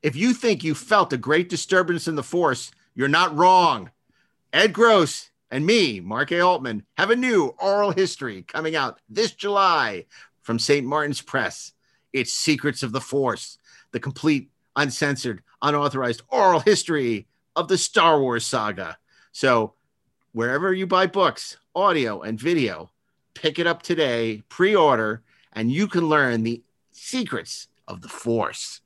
If you think you felt a great disturbance in the force, you're not wrong. Ed Gross and me, Mark A. Altman, have a new oral history coming out this July from St. Martin's Press. It's Secrets of the Force, the complete, uncensored, unauthorized oral history of the Star Wars saga. So, wherever you buy books, audio, and video, pick it up today, pre order, and you can learn the secrets of the Force.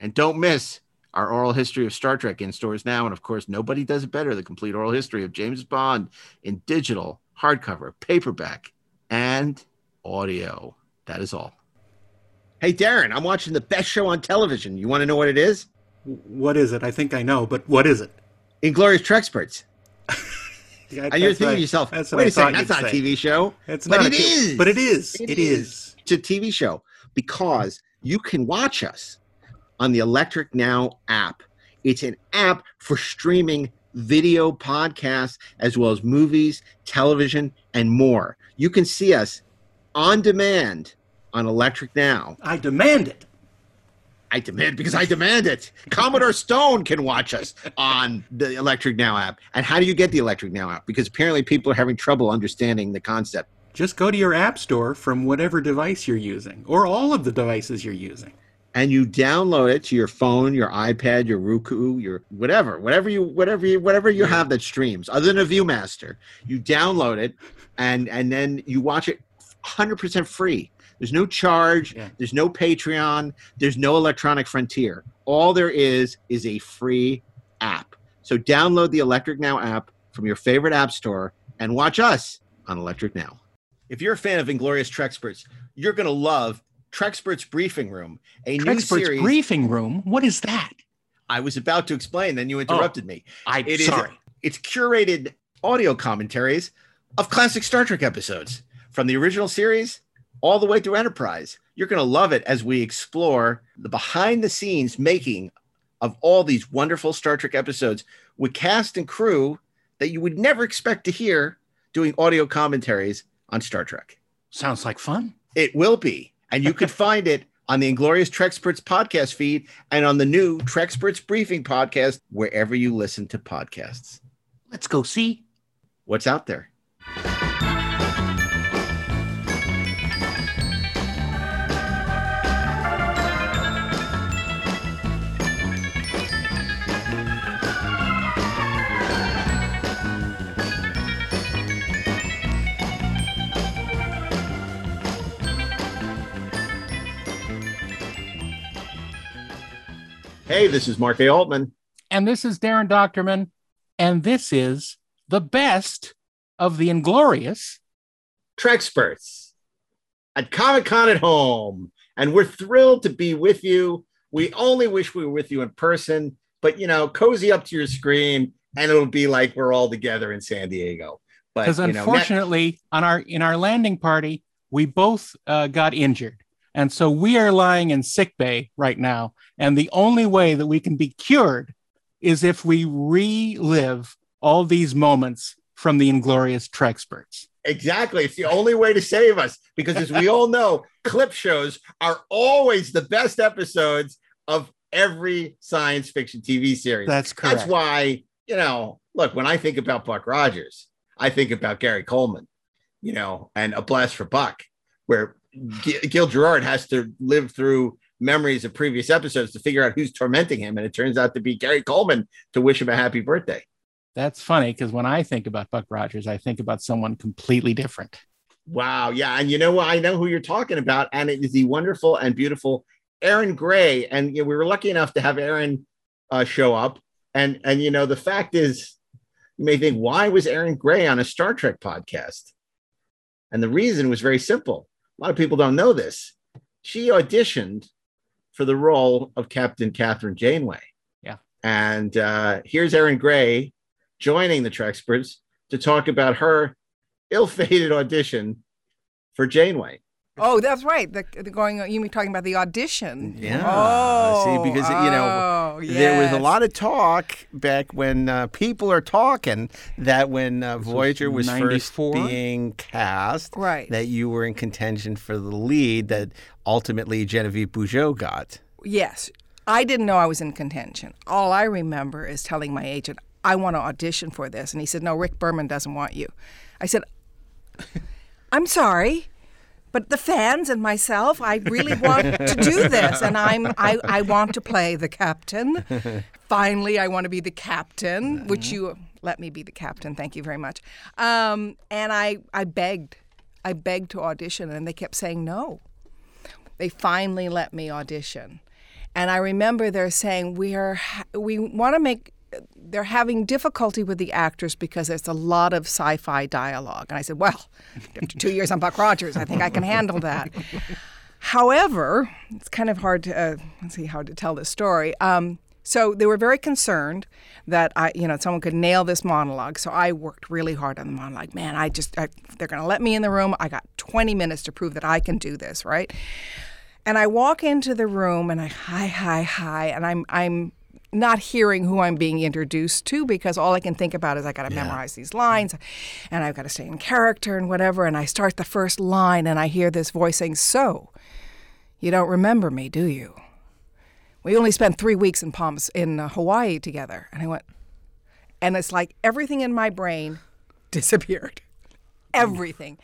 And don't miss our oral history of Star Trek in stores now. And of course, nobody does it better the complete oral history of James Bond in digital, hardcover, paperback, and audio. That is all. Hey, Darren, I'm watching the best show on television. You want to know what it is? What is it? I think I know, but what is it? Inglorious Treksperts. Yeah, And you're thinking what to yourself, that's what wait I a second, that's not a. TV show. It's But not it a t- is. But it is. It it is. is. It's a TV show because you can watch us on the Electric Now app. It's an app for streaming video podcasts as well as movies, television, and more. You can see us on demand on Electric Now. I demand it. I demand because I demand it. Commodore Stone can watch us on the Electric Now app. And how do you get the Electric Now app? Because apparently people are having trouble understanding the concept. Just go to your app store from whatever device you're using, or all of the devices you're using. And you download it to your phone, your iPad, your Roku, your whatever, whatever you whatever you whatever you have that streams, other than a ViewMaster. You download it and and then you watch it 100% free. There's no charge, Yeah. there's no Patreon, there's no electronic frontier. All there is is a free app. So download the Electric Now app from your favorite app store and watch us on Electric Now. If you're a fan of Inglorious Treksperts, you're going to love Treksperts Briefing Room, a new Treksperts series. briefing room. What is that? I was about to explain, then you interrupted me. Oh, I'm It is- sorry. It's curated audio commentaries of classic Star Trek episodes from the original series all the way through Enterprise. You're going to love it as we explore the behind the scenes making of all these wonderful Star Trek episodes with cast and crew that you would never expect to hear doing audio commentaries on Star Trek. Sounds like fun. It will be. And you can find it on the Inglorious Treksperts podcast feed and on the new Treksperts Briefing podcast, wherever you listen to podcasts. Let's go see. What's out there? Hey, this is Mark A. Altman. And this is Darren Doctorman. And this is the best of the Inglorious. Treksperts at Comic Con at home. And we're thrilled to be with you. We only wish we were with you in person, but you know, cozy up to your screen and it'll be like we're all together in San Diego. But Because you know, unfortunately, on our in our landing party, we both uh, got injured. And so we are lying in sick bay right now. And the only way that we can be cured is if we relive all these moments from the Inglorious Treksperts. exactly. It's the only way to save us because, as we all know, clip shows are always the best episodes of every science fiction TV series. That's correct. That's why, you know, look, when I think about Buck Rogers, I think about Gary Coleman, you know, and A Blast for Buck, where G- Gil Gerard has to live through memories of previous episodes to figure out who's tormenting him. And it turns out to be Gary Coleman to wish him a happy birthday. That's funny because when I think about Buck Rogers, I think about someone completely different. Wow. Yeah. And you know what? I know who you're talking about. And it is the wonderful and beautiful Erin Gray. And you know, we were lucky enough to have Erin uh, show up. And, and, you know, the fact is, you may think, why was Erin Gray on a Star Trek podcast? And the reason was very simple. A lot of people don't know this. She auditioned for the role of Captain Kathryn Janeway. Yeah. And uh, here's Erin Gray joining the Treksperts to talk about her ill-fated audition for Janeway. Oh, that's right. The, the going. You were talking about the audition. Yeah. Oh, See, because, you know, oh, There was a lot of talk back when uh, people are talking that when uh, Voyager was first being cast, Right. that you were in contention for the lead that ultimately Genevieve Bujold got. Yes. I didn't know I was in contention. All I remember is telling my agent, I want to audition for this. And he said, No, Rick Berman doesn't want you. I said, I'm sorry. But the fans and myself, I really want to do this, and I'm I, I want to play the captain. Finally, I want to be the captain, which you let me be the captain. Thank you very much. Um, and I I begged, I begged to audition, and they kept saying no. They finally let me audition, and I remember they're saying we are we want to make they're having difficulty with the actors because there's a lot of sci-fi dialogue. And I said, well, after two years on Buck Rogers, I think I can handle that. However, it's kind of hard to uh, let's see how to tell this story. Um, so they were very concerned that I, you know, someone could nail this monologue. So I worked really hard on the monologue. Man, I just, I, they're going to let me in the room. I got 20 minutes to prove that I can do this, right? And I walk into the room and I hi, hi, hi, and I'm, I'm not hearing who I'm being introduced to because all I can think about is I got to memorize these lines and I've got to stay in character and whatever. And I start the first line and I hear this voice saying, So, you don't remember me, do you? We only spent three weeks in Palms in uh, Hawaii together. And I went, and it's like everything in my brain disappeared. Everything.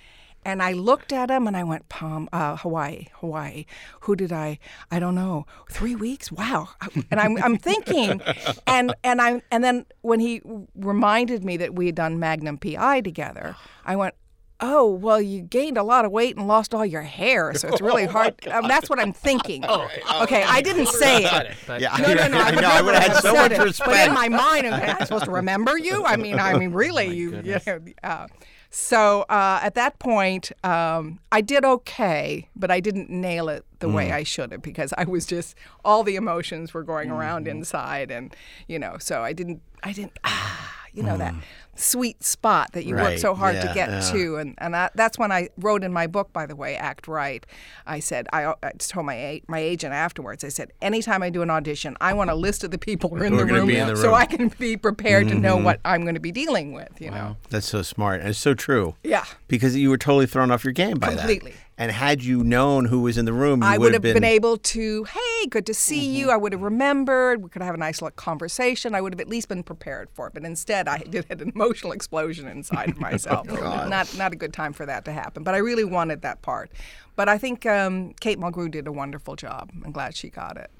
And I looked at him and I went, Palm, uh, Hawaii, Hawaii. Who did I? I don't know. Three weeks? Wow. And I'm, I'm thinking, and and I and then when he reminded me that we had done Magnum PI together, I went, Oh well, you gained a lot of weight and lost all your hair, so it's really hard. Um, that's what I'm thinking. okay, I didn't say it. Yeah, No, no, no. I, I know. I would have had so said much it, respect. But in my mind, I'm, I supposed to remember you? I mean, I mean, really, you, you know. Uh, so uh, at that point, um, I did okay, but I didn't nail it the way I should have because I was just all the emotions were going around inside, and you know, so I didn't, I didn't, ah, you know that sweet spot that you work so hard to get yeah. to, and and I, that's when I wrote in my book, by the way, Act Right. I said I, I just told my my agent afterwards. I said anytime I do an audition, I want a list of the people who are in, the, room, in the so room. Mm-hmm. I can be prepared to know what I'm going to be dealing with. You know, That's so smart. And it's so true. yeah. Because you were totally thrown off your game by Completely. that. And had you known who was in the room, I would have have been, been able to, hey, good to see Mm-hmm. you. I would have remembered. We could have a nice little conversation. I would have at least been prepared for it. But instead, I did had an emotional explosion inside of myself. Oh, not not a good time for that to happen. But I really wanted that part. But I think um, Kate Mulgrew did a wonderful job. I'm glad she got it.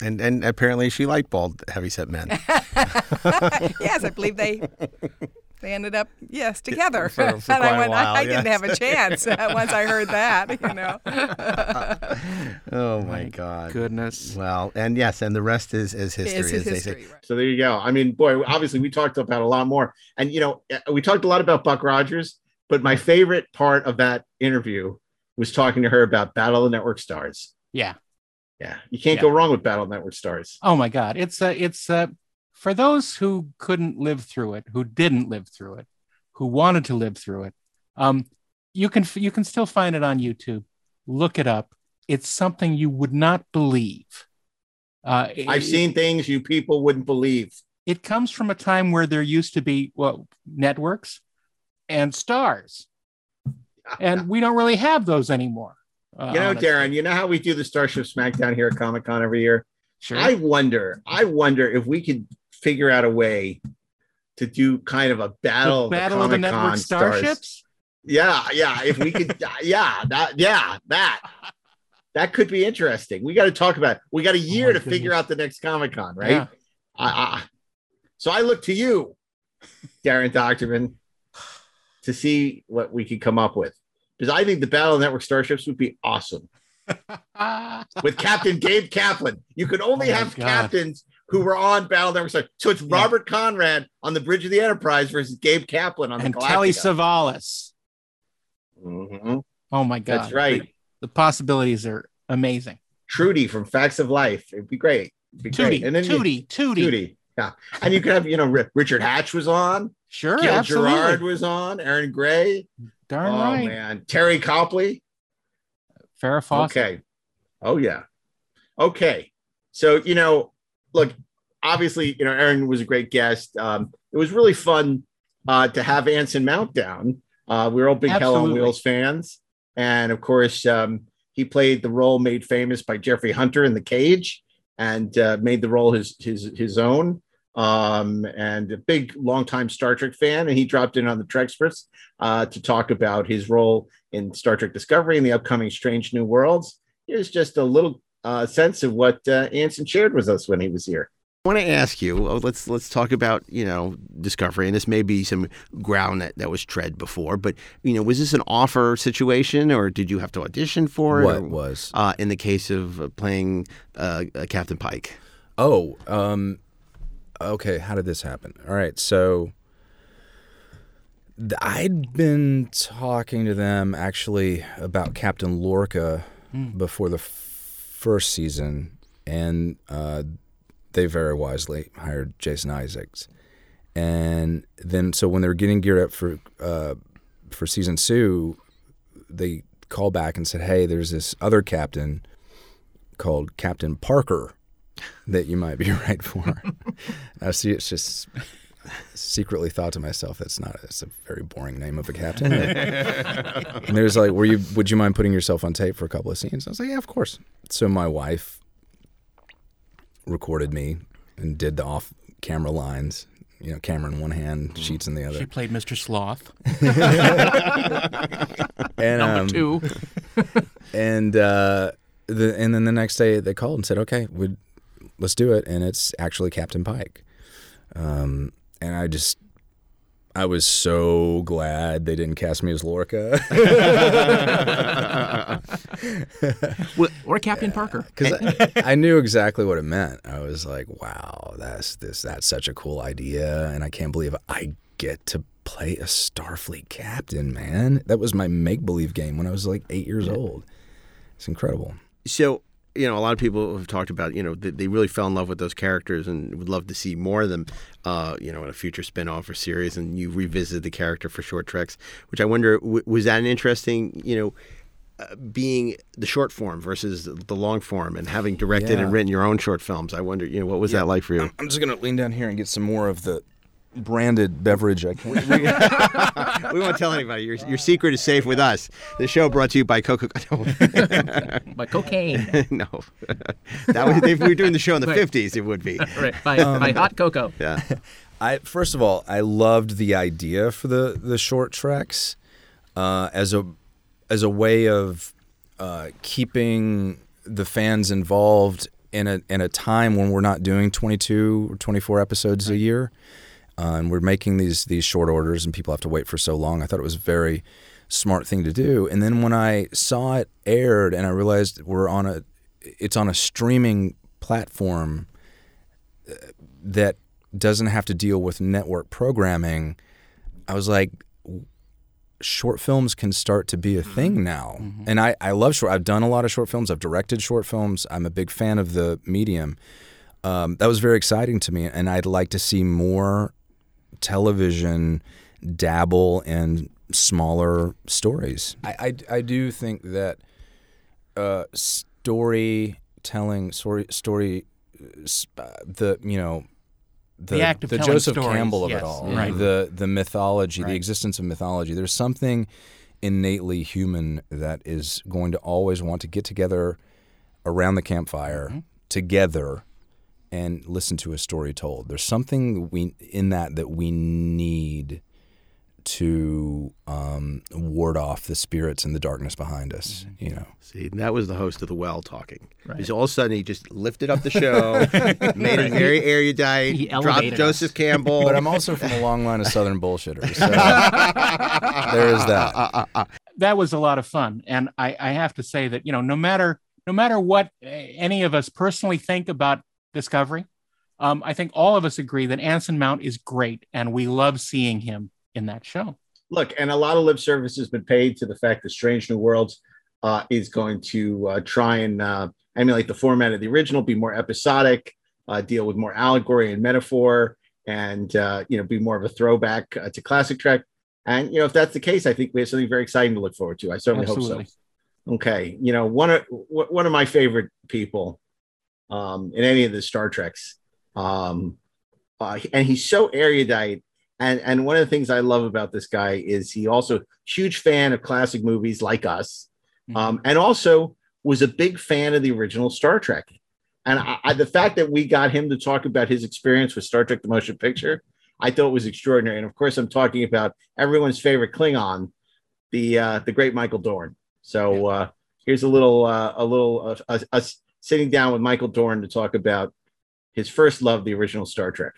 and and apparently she liked bald, heavyset men. yes, I believe they they ended up yes together. For- for and I quite a went, I- while, I, didn't have a chance uh, once I heard that. You know. oh my God. Goodness. Well, and yes, and the rest is is history, Is as his they history. say. right. So there you go. I mean, boy, obviously we talked about a lot more. And you know, uh, we talked a lot about Buck Rogers, but my favorite part of that interview was talking to her about Battle of the Network Stars. Yeah. Yeah. You can't Yeah. go wrong with Battle of the Network Stars. Oh my God. It's uh, it's uh, for those who couldn't live through it, who didn't live through it, who wanted to live through it. Um, you can you can still find it on YouTube. Look it up. It's something you would not believe. Uh, I've it- seen things you people wouldn't believe. It comes from a time where there used to be well networks and stars, and we don't really have those anymore. uh, You know, honestly. Darren, you know how we do the Starship Smackdown here at Comic Con every year? Sure. I wonder, I wonder if we could figure out a way to do kind of a battle, the of, Battle the of the Network stars. Starships. Yeah, yeah. If we could, yeah, that, yeah, that, that could be interesting. We got to talk about. It. We got a oh year my to figure out the next Comic Con, right? Yeah. I, I, so I look to you, Darren Doctorman, to see what we could come up with because I think the Battle of the Network Starships would be awesome with Captain Gabe Kaplan. You could only Oh have God. captains who were on Battle Network Starships. So it's Yeah. Robert Conrad on the Bridge of the Enterprise versus Gabe Kaplan on and the Telly Galactica. Savalas. Mhm. Oh my God. That's right. The, the possibilities are amazing. Trudy from Facts of Life. It'd be great. It'd be great. And then you- Tootie, Tootie. Tootie. Yeah. And you could have, you know, Ri- Richard Hatch was on, Sure, Gil absolutely. Gerard was on, Erin Gray. Darn oh right. man. Teri Copley. Farrah Fawcett. Okay. Oh yeah. Okay. So you know, look, obviously, you know, Erin was a great guest. Um, it was really fun uh, to have Anson Mount down. Uh, we are all big Hell on Wheels fans, and of course, um, he played the role made famous by Jeffrey Hunter in The Cage. and uh, made the role his his his own. Um, and a big longtime Star Trek fan, and he dropped in on the Treksperts uh, to talk about his role in Star Trek Discovery and the upcoming Strange New Worlds. Here's just a little uh, sense of what uh, Anson shared with us when he was here. I want to ask you. oh, Let's let's talk about you know discovery, and this may be some ground that, that was tread before. But you know, was this an offer situation, or did you have to audition for it? What or- was? uh, in the case of uh, playing uh, uh, Captain Pike? Oh, um, okay. How did this happen? All right, so I'd been talking to them actually about Captain Lorca before the f- first season, and uh, they very wisely hired Jason Isaacs. And then, so when they were getting geared up for uh, for season two, they called back and said, "Hey, there's this other captain called Captain Parker." that you might be right for. I see. It's just secretly thought to myself, that's not. It's a very boring name of a captain. and there's like, were you? Would you mind putting yourself on tape for a couple of scenes? I was like, yeah, of course. So my wife recorded me and did the off-camera lines. You know, camera in one hand, sheets in the other. She played Mr. Sloth. and Number um, two. and uh, the and then the next day they called and said, "Okay, we let's do it." And it's actually Captain Pike. Um, and I just, I was so glad they didn't cast me as Lorca or Captain Parker. because I, I knew exactly what it meant. I was like, "Wow, that's this that's such a cool idea," and I can't believe I get to play a Starfleet captain. Man, that was my make believe game when I was like eight years old. It's incredible. So, you know, a lot of people have talked about, you know, that they really fell in love with those characters and would love to see more of them, uh, you know, in a future spin-off or series. And you revisit the character for short treks, which I wonder, w- was that an interesting, you know, uh, being the short form versus the long form and having directed Yeah. and written your own short films? I wonder, you know, what was that like for you? I'm just gonna lean down here and get some more of the branded beverage I can't. we won't tell anybody. Your, your secret is safe with us. The show brought to you by Coca. By cocaine. no, that was if we were doing the show in the Right. '50s, it would be. right. By, Um, by hot cocoa. Yeah. I first of all, I loved the idea for the the short treks uh, as a as a way of uh, keeping the fans involved in a in a time when we're not doing 22 or 24 episodes a year, uh, and we're making these these short orders, and people have to wait for so long. I thought it was a very smart thing to do. And then when I saw it aired, and I realized we're on a it's on a streaming platform that doesn't have to deal with network programming, I was like, short films can start to be a thing now. And I, I love short. I've done a lot of short films. I've directed short films. I'm a big fan of the medium. Um, that was very exciting to me, and I'd like to see more television dabble in smaller stories. I, I, I do think that uh, storytelling, story, story, uh, uh, the you know, the, The act of telling Joseph stories, Campbell of yes, it all, right. the the mythology, the existence of mythology. There's something innately human that is going to always want to get together around the campfire Mm-hmm. together and listen to a story told. There's something we in that that we need to um, ward off the spirits and the darkness behind us. Mm-hmm. You know, See, that was the host of the Well talking. Because all of a sudden he just lifted up the show, made it very erudite, He dropped elevated Joseph Campbell. but I'm also from a long line of Southern bullshitters. So there is that. that was a lot of fun and I, I have to say that you know no matter no matter what uh, any of us personally think about discovery um, i think all of us agree that anson mount is great and we love seeing him in that show look, and a lot of lip service has been paid to the fact that Strange New Worlds uh, is going to uh, try and uh, emulate the format of the original, be more episodic, uh, deal with more allegory and metaphor, and uh, you know, be more of a throwback uh, to classic Trek. And you know, if that's the case, I think we have something very exciting to look forward to. I certainly Absolutely. hope so. Okay, you know, one of one of my favorite people um, in any of the Star Treks, um, uh, and he's so erudite and and one of the things I love about this guy is he also huge fan of classic movies like us, um, and also was a big fan of the original Star Trek. And I, I, the fact that we got him to talk about his experience with Star Trek: The Motion Picture, I thought was extraordinary. And of course, I'm talking about everyone's favorite Klingon, the uh, the great Michael Dorn. So uh, here's a little uh, a little uh, us sitting down with Michael Dorn to talk about his first love, the original Star Trek.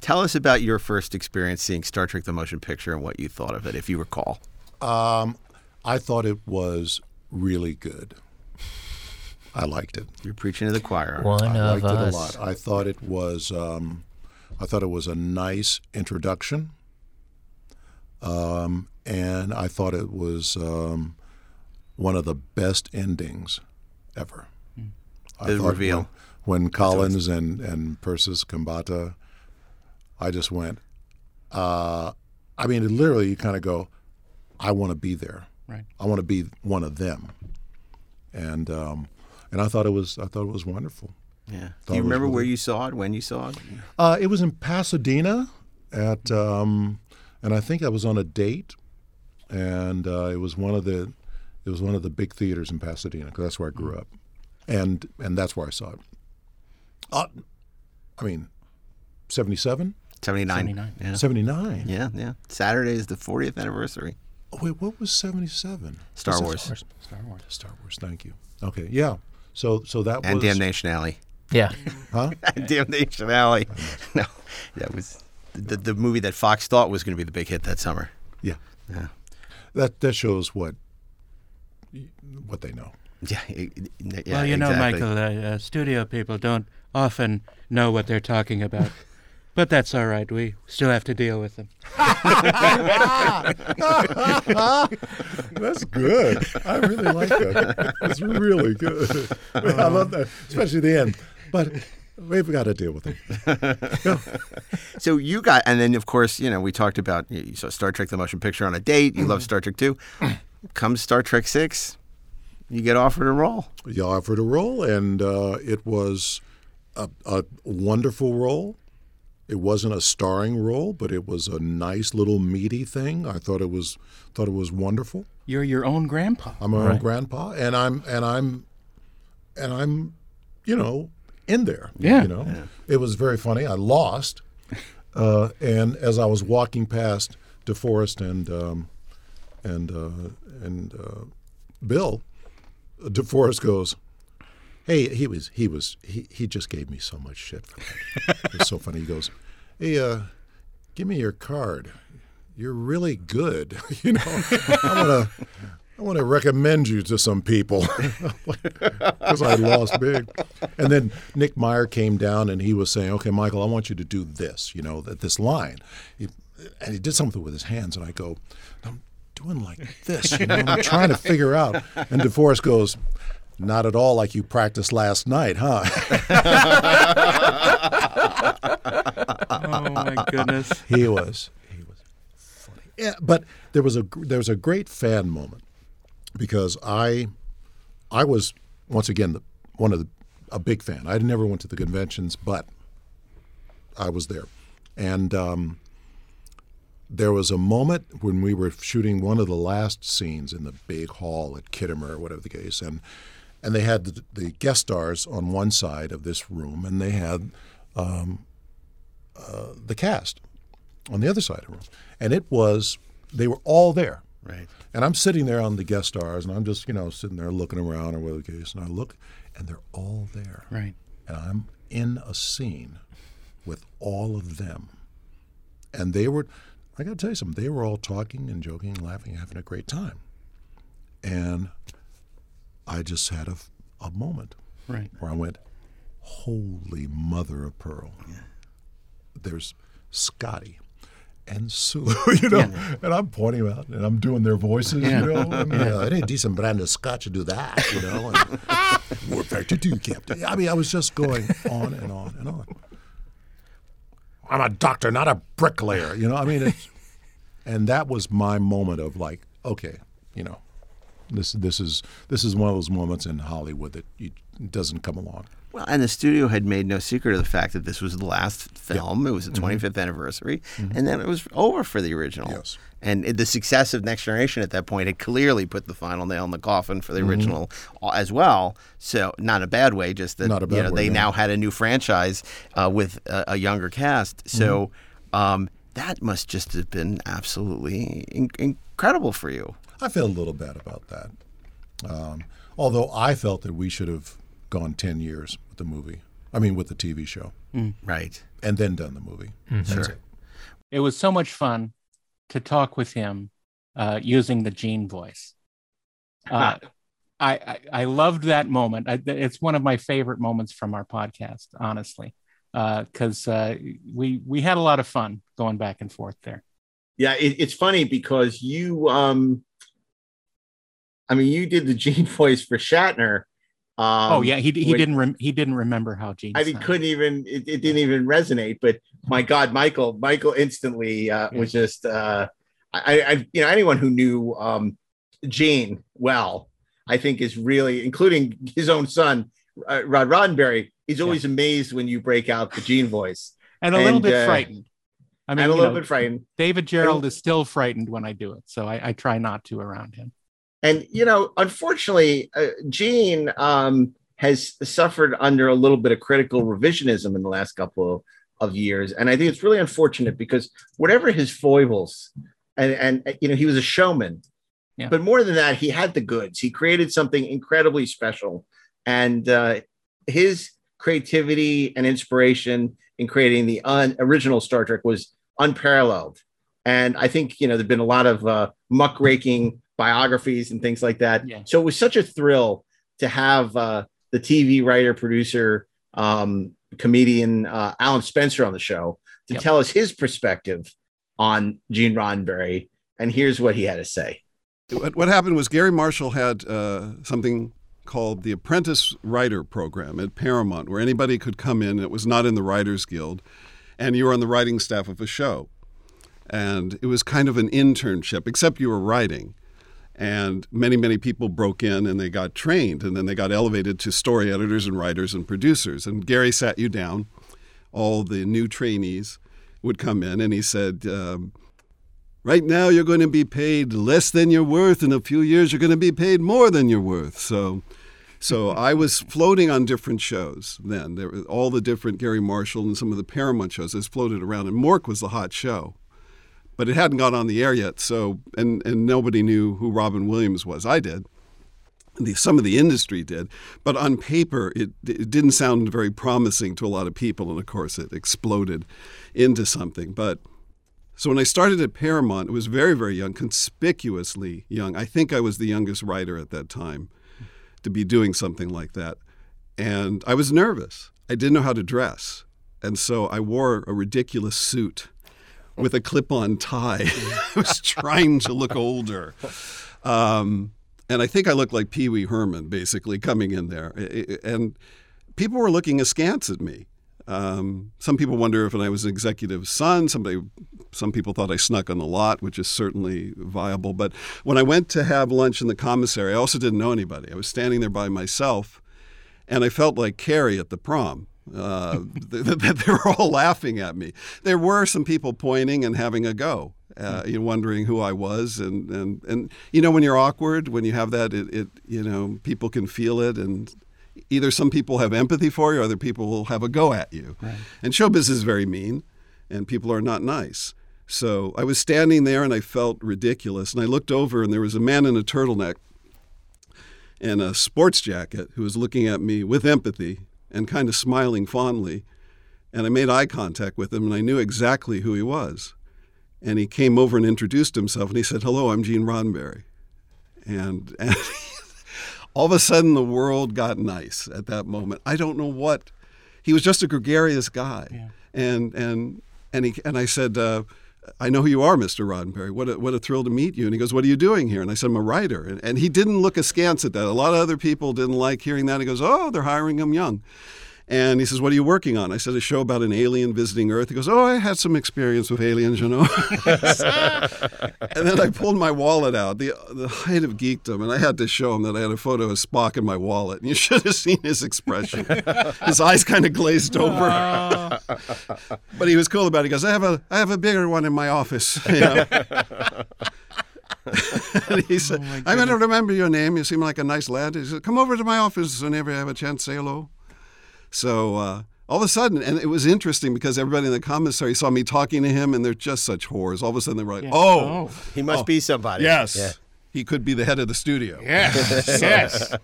Tell us about your first experience seeing Star Trek: The Motion Picture and what you thought of it, if you recall. Um, I thought it was really good. I liked it. You're preaching to the choir. One I of liked us. it a lot. I thought it was. Um, I thought it was a nice introduction, um, and I thought it was um, one of the best endings ever. I The reveal. when, when Collins and and Persis Khambatta, I just went. Uh, I mean, literally, you kind of go, I want to be there. Right. I want to be one of them. And um, and I thought it was I thought it was wonderful. Yeah. Do you remember where you saw it? When you saw it? Uh, it was in Pasadena at, um, and I think I was on a date, and uh, it was one of the, it was one of the big theaters in Pasadena because that's where I grew up, and and that's where I saw it. Uh, I mean, 77? 79. 79. Yeah. 79? Yeah, yeah. Saturday is the 40th anniversary. Oh, wait, what was 77? Star Was it Wars. Star Wars. Star Wars. Thank you. Okay, yeah. So so that And was Damnation Alley. Yeah. Huh? Damnation Alley. No, that was the, the movie that Fox thought was going to be the big hit that summer. Yeah. Yeah. That that shows what what they know. Yeah. it- it- yeah well, you know. Michael, uh, uh, studio people don't often know what they're talking about. but that's all right. We still have to deal with them. That's good. I really like that. That's really good. I love that, especially the end. But we've got to deal with it. So you got, and then of course, you know, we talked about you saw Star Trek: The Motion Picture on a date. You Mm-hmm. love Star Trek Two. Comes Star Trek Six, you get offered a role. You offered a role, and uh, it was a, a wonderful role. It wasn't a starring role, but it was a nice little meaty thing. I thought it was thought it was wonderful. You're your own grandpa. I'm my own grandpa, and I'm and I'm and I'm, you know, in there. Yeah. You know, it was very funny. I lost, uh, and as I was walking past DeForest and um, and uh, and uh, Bill, DeForest goes. Hey, he was he was he, he just gave me so much shit for that. it was so funny. He goes, "Hey, uh, give me your card. You're really good. you know, I want to I want to recommend you to some people because I lost big. And then Nick Meyer came down and he was saying, "Okay, Michael, I want you to do this. You know, that this line." He, and he did something with his hands, and I go, "I'm doing like this. You know, I'm trying to figure out." And DeForest goes. Not at all like you practiced last night, huh? Oh my goodness. he was he was funny. Yeah, but there was a there was a great fan moment because I I was once again the, one of the a big fan. I never went to the conventions, but I was there, and um, there was a moment when we were shooting one of the last scenes in the big hall at Khitomer, or whatever the case, and and they had the, the guest stars on one side of this room, and they had um, uh, the cast on the other side of the room, and it was they were all there. Right. And I'm sitting there on the guest stars, and I'm just you know sitting there looking around or whatever the case, and I look, and they're all there, Right. and I'm in a scene with all of them, and they were, I got to tell you something, they were all talking and joking, and laughing, having a great time, and I just had a, a moment Right. where I went, holy mother of pearl. There's Scotty and Sulu, you know, and I'm pointing out and I'm doing their voices, Yeah. you know. And, uh, it ain't decent brand of scotch to do that, you know. And, More factor two, Captain. I mean, I was just going on and on and on. I'm a doctor, not a bricklayer, you know. I mean, it's, and that was my moment of like, okay, you know, this this is this is one of those moments in Hollywood that you, doesn't come along. Well, and the studio had made no secret of the fact that this was the last film. It was the 25th anniversary, and then it was over for the original. Yes. And the success of Next Generation at that point had clearly put the final nail in the coffin for the original uh, as well. So, not a bad way, just that you know, way, they no. now had a new franchise uh, with a, a younger cast. So, um, that must just have been absolutely in- incredible for you. I feel a little bad about that. Um, although I felt that we should have gone 10 years the movie. I mean, with the TV show, Right. and then done the movie. That's Sure. it. It was so much fun to talk with him uh, using the Gene voice. Uh, I, I I loved that moment. I, it's one of my favorite moments from our podcast, honestly, because uh, we we had a lot of fun going back and forth there. Yeah, it, it's funny because you, um, I mean, you did the Gene voice for Shatner. Um, oh yeah, he he when- didn't rem- he didn't remember how Gene. I mean, sounded. couldn't even it, it didn't even resonate. But my God, Michael, Michael instantly uh, was just uh, I, I you know anyone who knew um, Gene well, I think is really including his own son uh, Rod Roddenberry. He's always amazed when you break out the Gene voice and a little and, bit uh, frightened. I mean, a little know, bit frightened. David Gerrold is still frightened when I do it, so I, I try not to around him. And you know, unfortunately, uh, Gene um, has suffered under a little bit of critical revisionism in the last couple of, years, and I think it's really unfortunate because whatever his foibles, and and uh, you know, he was a showman, Yeah. but more than that, he had the goods. He created something incredibly special, and uh, his creativity and inspiration in creating the un- original Star Trek was unparalleled. And I think you know there've been a lot of uh, muckraking biographies and things like that. Yeah. So it was such a thrill to have uh, the TV writer, producer, um, comedian uh, Alan Spencer on the show to Yep. tell us his perspective on Gene Roddenberry. And here's what he had to say. What, what happened was Garry Marshall had uh, something called the Apprentice Writer Program at Paramount, where anybody could come in. It was not in the Writers Guild, and you were on the writing staff of a show. And it was kind of an internship, except you were writing. And many, many people broke in and they got trained, and then they got elevated to story editors and writers and producers. And Gary sat you down. All the new trainees would come in, and he said, um, Right now, you're going to be paid less than you're worth. In a few years, you're going to be paid more than you're worth. So, so I was floating on different shows then. There were all the different Garry Marshall and some of the Paramount shows. I floated around, and Mork was the hot show, but it hadn't gone on the air yet. So, and and nobody knew who Robin Williams was. I did. The, some of the industry did, but on paper, it, it didn't sound very promising to a lot of people. And of course, it exploded into something. But so when I started at Paramount, it was very, very young, conspicuously young. I think I was the youngest writer at that time to be doing something like that. And I was nervous. I didn't know how to dress. And so I wore a ridiculous suit with a clip on tie. I was trying to look older. Um, and I think I looked like Pee Wee Herman, basically, coming in there. And people were looking askance at me. Um, some people wonder if I was an executive son. Somebody, some people thought I snuck on the lot, which is certainly viable. But when I went to have lunch in the commissary, I also didn't know anybody. I was standing there by myself, and I felt like Carrie at the prom. Uh, that that they were all laughing at me. There were some people pointing and having a go, uh, you know, wondering who I was, and, and and you know when you're awkward, when you have that, it, it you know people can feel it, and either some people have empathy for you, or other people will have a go at you. And showbiz is very mean, and people are not nice. So I was standing there and I felt ridiculous, and I looked over and there was a man in a turtleneck and a sports jacket who was looking at me with empathy and kind of smiling fondly. And I made eye contact with him, and I knew exactly who he was. And he came over and introduced himself, and he said, "Hello, I'm Gene Roddenberry." And, and all of a sudden, the world got nice at that moment. I don't know what. He was just a gregarious guy, and and and he and I said. Uh, I know who you are, Mr. Roddenberry. What a, what a thrill to meet you. And he goes, What are you doing here? And I said, I'm a writer. And, and he didn't look askance at that. A lot of other people didn't like hearing that. He goes, Oh, they're hiring him young. And he says, What are you working on? I said, A show about an alien visiting Earth. He goes, Oh, I had some experience with aliens, you know. and then I pulled my wallet out, the, the height of geekdom, and I had to show him that I had a photo of Spock in my wallet. And you should have seen his expression. his eyes kind of glazed over. but he was cool about it. He goes, I have a, I have a bigger one in my office. You know? and he said, I'm going to remember your name. You seem like a nice lad. He said, Come over to my office whenever you have a chance, say hello. So uh, all of a sudden, and it was interesting because everybody in the commissary saw me talking to him, and they're just such whores. All of a sudden, they were like, "Oh, He must Oh. be somebody. yes, Yeah. he could be the head of the studio." Yes. yes.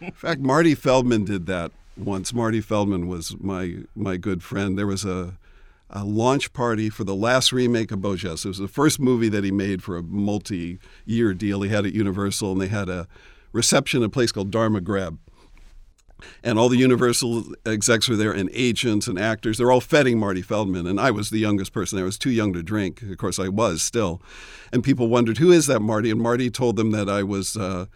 In fact, Marty Feldman did that once. Marty Feldman was my my good friend. There was a a launch party for the last remake of Beau Geste. It was the first movie that he made for a multi-year deal he had at Universal, and they had a reception at a place called Dharma Grab. And all the Universal execs were there, and agents and actors. They're all feting Marty Feldman, and I was the youngest person. I was too young to drink. Of course, I was still. And people wondered, who is that Marty? And Marty told them that I was uh,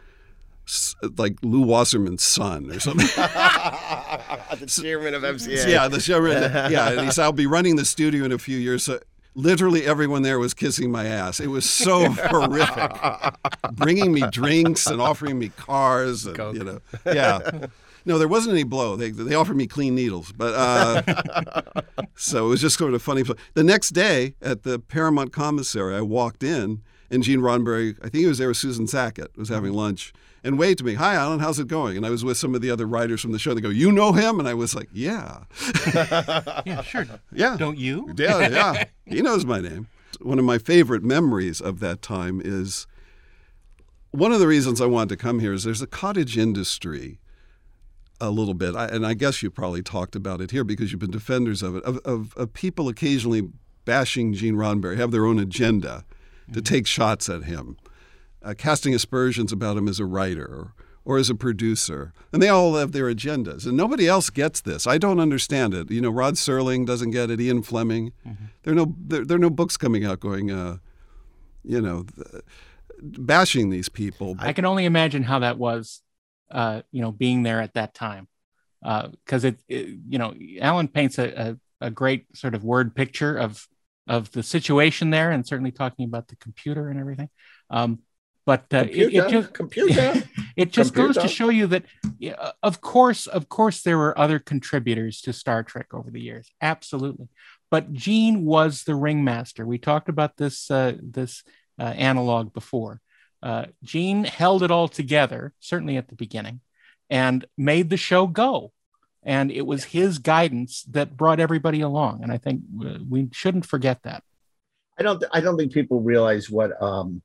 like Lew Wasserman's son or something. the chairman of MCA. Yeah, the show. Yeah, and he said, "I'll be running the studio in a few years." So literally everyone there was kissing my ass. It was so horrific, bringing me drinks and offering me cars, and you know, yeah. No, there wasn't any blow. They they offered me clean needles, but uh, so it was just sort of funny. The next day at the Paramount commissary, I walked in, and Gene Roddenberry, I think he was there with Susan Sackett, was having lunch, and waved to me, "Hi, Alan, how's it going?" And I was with some of the other writers from the show. They go, "You know him?" And I was like, "Yeah." Yeah, sure. Yeah. Don't you? Yeah, yeah. he knows my name. One of my favorite memories of that time is one of the reasons I wanted to come here is there's a cottage industry a little bit, I, and I guess you probably talked about it here because you've been defenders of it, of, of, of people occasionally bashing Gene Roddenberry, have their own agenda to take shots at him, uh, casting aspersions about him as a writer or, or as a producer. And they all have their agendas. And nobody else gets this. I don't understand it. You know, Rod Serling doesn't get it, Ian Fleming. There, are no, there, there are no books coming out going, uh, you know, bashing these people. I can only imagine how that was, uh, you know, being there at that time, because it, it, you know, Alan paints a, a, a great sort of word picture of of the situation there, and certainly talking about the computer and everything. Um, but uh, it, it just computer. it just goes to show you that, yeah, of course, of course, there were other contributors to Star Trek over the years, absolutely. But Gene was the ringmaster. We talked about this uh, this uh, analog before. Uh, Gene held it all together, certainly at the beginning, and made the show go. And it was his guidance that brought everybody along. And I think uh, we shouldn't forget that. I don't. I don't think people realize what um,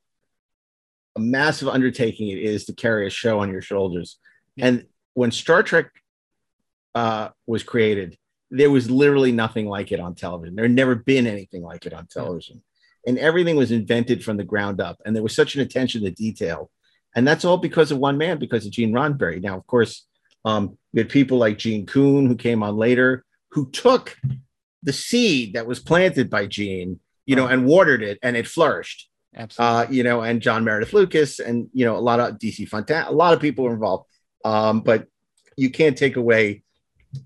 a massive undertaking it is to carry a show on your shoulders. Yeah. And when Star Trek uh, was created, there was literally nothing like it on television. There had never been anything like it on television, and everything was invented from the ground up. And there was such an attention to detail, and that's all because of one man, because of Gene Roddenberry. Now, of course, um, we had people like Gene Coon who came on later, who took the seed that was planted by Gene, you know, and watered it, and it flourished Absolutely. uh, you know, and John Meredyth Lucas, and you know, a lot of DC Fontana, a lot of people were involved. Um, but you can't take away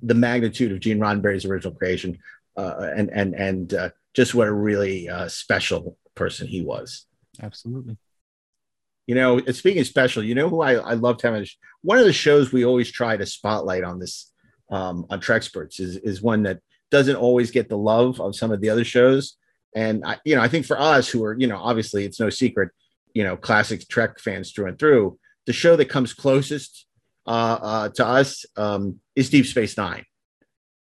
the magnitude of Gene Roddenberry's original creation, uh, and and and uh, just what a really uh, special person he was. Absolutely. You know, speaking of special, you know who I, I loved having one of the shows we always try to spotlight on this um, on Treksperts is is one that doesn't always get the love of some of the other shows. And I, you know, I think for us who are, you know, obviously it's no secret, you know, classic Trek fans through and through, the show that comes closest uh, uh, to us um, is Deep Space Nine,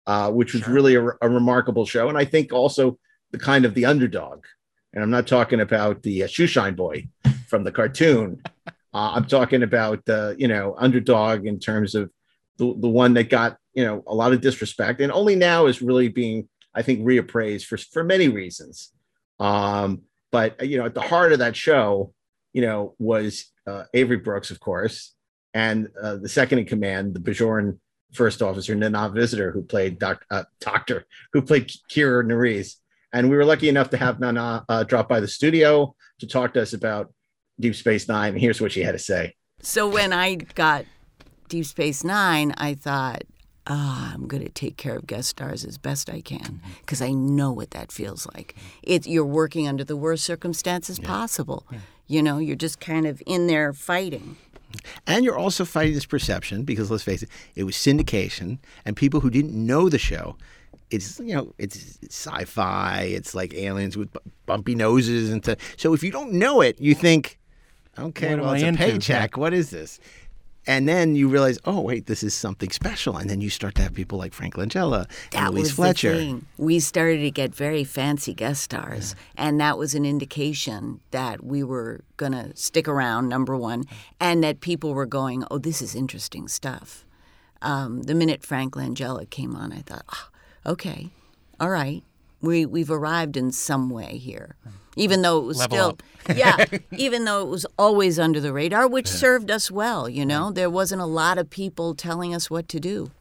uh, which was really a, a remarkable show, and I think also the kind of the underdog. And I'm not talking about the uh, Shoeshine Boy from the cartoon. Uh, I'm talking about the you know underdog in terms of the, the one that got you know a lot of disrespect, and only now is really being I think reappraised for for many reasons. Um, but you know, at the heart of that show, you know, was uh, Avery Brooks, of course, and uh, the second in command, the Bajoran first officer, Nana Visitor, who played doc, uh, Doctor, who played Kira Nerys. And we were lucky enough to have Nana uh, drop by the studio to talk to us about Deep Space Nine. And here's what she had to say. So when I got Deep Space Nine, I thought, ah, I'm going to take care of guest stars as best I can because I know what that feels like. It, you're working under the worst circumstances possible. You know, you're just kind of in there fighting. And you're also fighting this perception because let's face it, it was syndication, and people who didn't know the show, it's you know it's, it's sci-fi, it's like aliens with bu- bumpy noses and th- so if you don't know it, you think, okay, What am well I it's a into? paycheck. What is this? And then you realize, oh wait, this is something special, and then you start to have people like Frank Langella That and Louise Fletcher. the thing. We started to get very fancy guest stars, and that was an indication that we were going to stick around, number one, and that people were going, oh, this is interesting stuff. Um, the minute Frank Langella came on, I thought, oh, okay, all right, we, we've arrived in some way here. Hmm. Even though it was Level still, yeah, even though it was always under the radar, which served us well, you know, there wasn't a lot of people telling us what to do.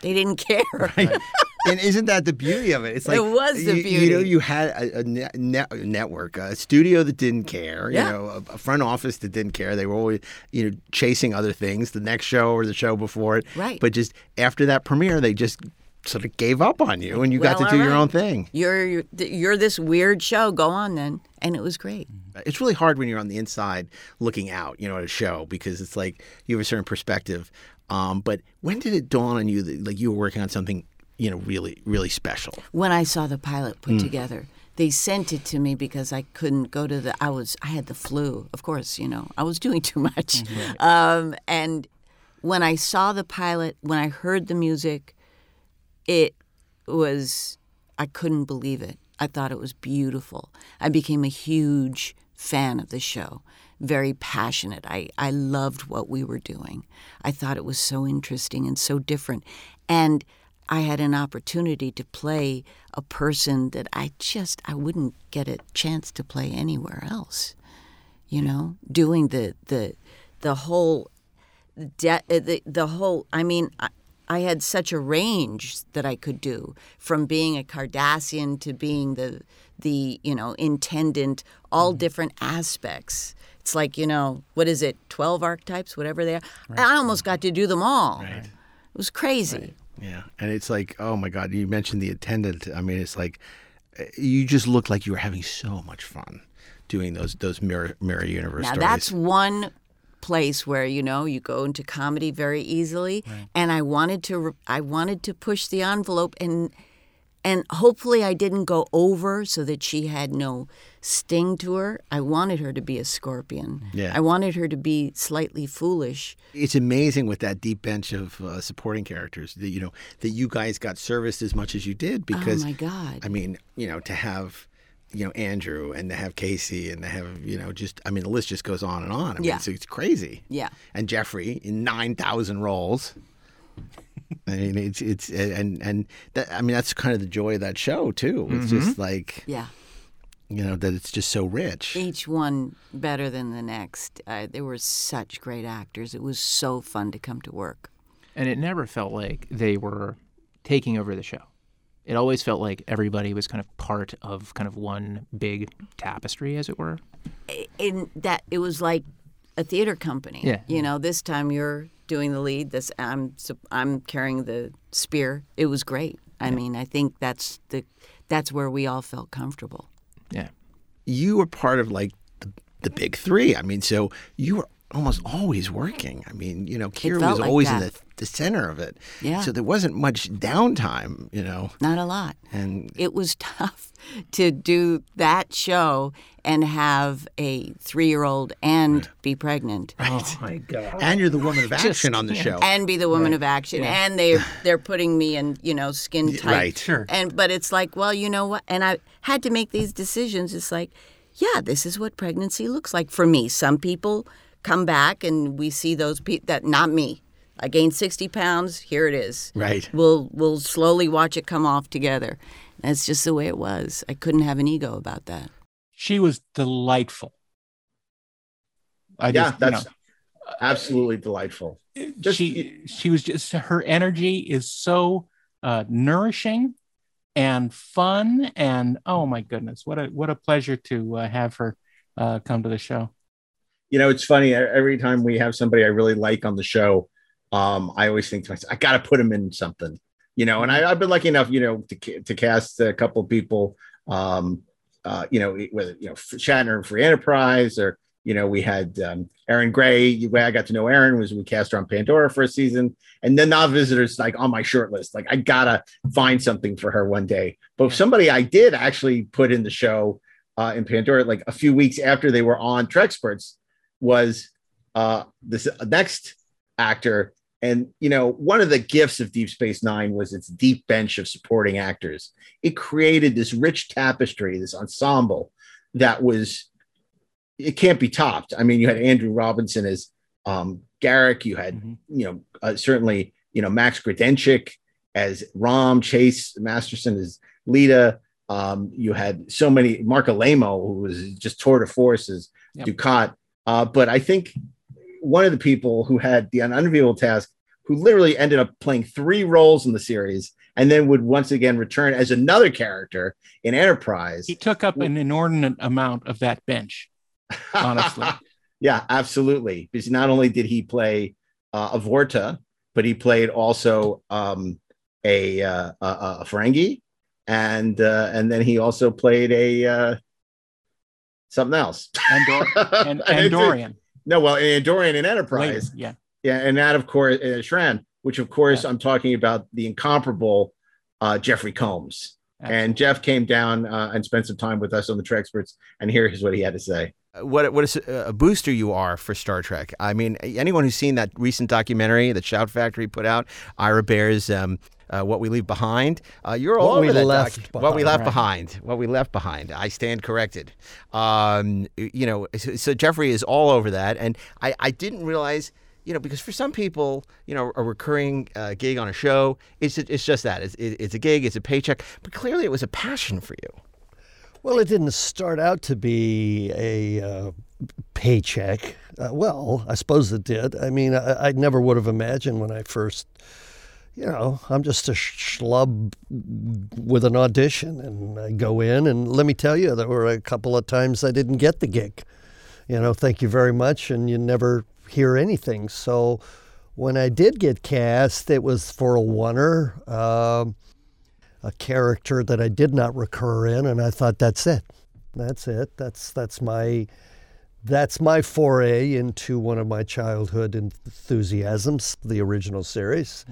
They didn't care. and isn't that the beauty of it? It's like It was the you, You know, you had a, a net, net, network, a studio that didn't care. Yeah. You know, a, a front office that didn't care. They were always, you know, chasing other things, the next show or the show before it. Right. But just after that premiere, they just sort of gave up on you, and you got to do all your own thing. You're, you're you're this weird show. Go on then, and it was great. It's really hard when you're on the inside looking out, you know, at a show because it's like you have a certain perspective. Um, but when did it dawn on you that like you were working on something, you know, really, really special? When I saw the pilot put together, they sent it to me because I couldn't go to the. I was I had the flu, of course. You know, I was doing too much. Um, and when I saw the pilot, when I heard the music, it was I couldn't believe it. I thought it was beautiful. I became a huge fan of the show, very passionate. I, I loved what we were doing. I thought it was so interesting and so different. And I had an opportunity to play a person that I just I wouldn't get a chance to play anywhere else. You know, doing the the the whole de- the the whole i mean I had such a range that i could do from being a cardassian to being the the you know intendant all different aspects. It's like you know what is it 12 archetypes whatever they are? I almost got to do them all. It was crazy. Yeah, and it's like, oh my God, you mentioned the intendant. I mean, it's like uh, you just looked like you were having so much fun doing those those mirror mirror universe now stories. that's one place where you know you go into comedy very easily. And i wanted to i wanted to push the envelope and and hopefully i didn't go over so that she had no sting to her. I wanted her to be a scorpion. Yeah. i wanted her to be slightly foolish. It's amazing with that deep bench of uh, supporting characters that you know that you guys got serviced as much as you did because oh my god. I mean, you know, to have you know Andrew and to have Casey and to have you know just I mean the list just goes on and on. I mean, Yeah. it's, it's crazy. yeah And Jeffrey in nine thousand roles. I mean, it's it's and and that I mean that's kind of the joy of that show too. It's just like yeah you know that it's just so rich. each one better than the next uh, they were such great actors it was so fun to come to work And it never felt like they were taking over the show. It always felt like everybody was kind of part of kind of one big tapestry, as it were. in that it was like a theater company. Yeah. You know, this time you're doing the lead. This I'm I'm carrying the spear. It was great. I mean, I think that's the that's where we all felt comfortable. Yeah. you were part of like the, the big three. I mean, so you were almost always working. I mean, you know, Kira was like always in the, the center of it. Yeah. So there wasn't much downtime, you know. Not a lot. And It was tough to do that show and have a three year old and be pregnant. Oh my god. and you're the woman of action on the show. and be the woman of action and they they're putting me in you know skin tight right. Sure. and but it's like well you know what and i had to make these decisions it's like yeah this is what pregnancy looks like for me some people come back and we see those people that not me i gained 60 pounds here it is Right. we'll we'll slowly watch it come off together that's just the way it was i couldn't have an ego about that She was delightful. I yeah, just, you that's know, absolutely delightful. Just- she she was just her energy is so uh, nourishing and fun and oh my goodness what a what a pleasure to uh, have her uh, come to the show you know, it's funny. Every time we have somebody I really like on the show, um, I always think to myself, I got to put him in something, you know. And I, have been lucky enough, you know, to to cast a couple of people, um, uh, you know, whether you know Shatner and Free Enterprise, or you know, we had um, Erin Gray. The way I got to know Erin was we cast her on Pandora for a season, and then now Visitors like on my short list. Like I gotta find something for her one day. But somebody I did actually put in the show uh, in Pandora, like a few weeks after they were on Treksperts, was uh, this next actor. And you know, one of the gifts of Deep Space Nine was its deep bench of supporting actors. It created this rich tapestry, this ensemble that was it can't be topped. I mean, you had Andrew Robinson as um, Garak. You had, you know, uh, certainly, you know, Max Grodenchik as Rom, Chase Masterson as Leeta. Um, you had so many, Marc Alaimo, who was just tour de force as Yep. Dukat. Uh, but I think one of the people who had the unenviable task, who literally ended up playing three roles in the series and then would once again return as another character in Enterprise. He took up an inordinate amount of that bench. Honestly. yeah, absolutely. Because not only did he play uh, a Vorta, but he played also um, a, uh, a a Ferengi, and uh, and then he also played a uh, something else. Andor- and Andorian. No, well, an Andorian in Later, Enterprise. yeah. Yeah, and that of course uh, Shran, which of course I'm talking about the incomparable uh, Jeffrey Combs. And Jeff came down uh, and spent some time with us on the Treksperts, and here's what he had to say. what what a, a booster you are for Star Trek. I mean, anyone who's seen that recent documentary that Shout Factory put out, Ira Behr's um, uh, "What We Leave Behind," uh, you're all What We over that. Left What we left Right. behind. What we left behind. I stand corrected. Um, you know, so, so Jeffrey is all over that, and I, I didn't realize. You know, because for some people, you know, a recurring uh, gig on a show, it's it's just that. It's, it's a gig, it's a paycheck. But clearly, it was a passion for you. Well, it didn't start out to be a uh, paycheck. Uh, well, I suppose it did. I mean, I, I never would have imagined when I first, you know, I'm just a schlub with an audition, and I go in, and let me tell you, there were a couple of times I didn't get the gig. You know, thank you very much, and you never hear anything. So when I did get cast, it was for a oneer. Um, a character that I did not recur in, and I thought that's it. That's it. That's that's my that's my foray into one of my childhood enthusiasms, the original series,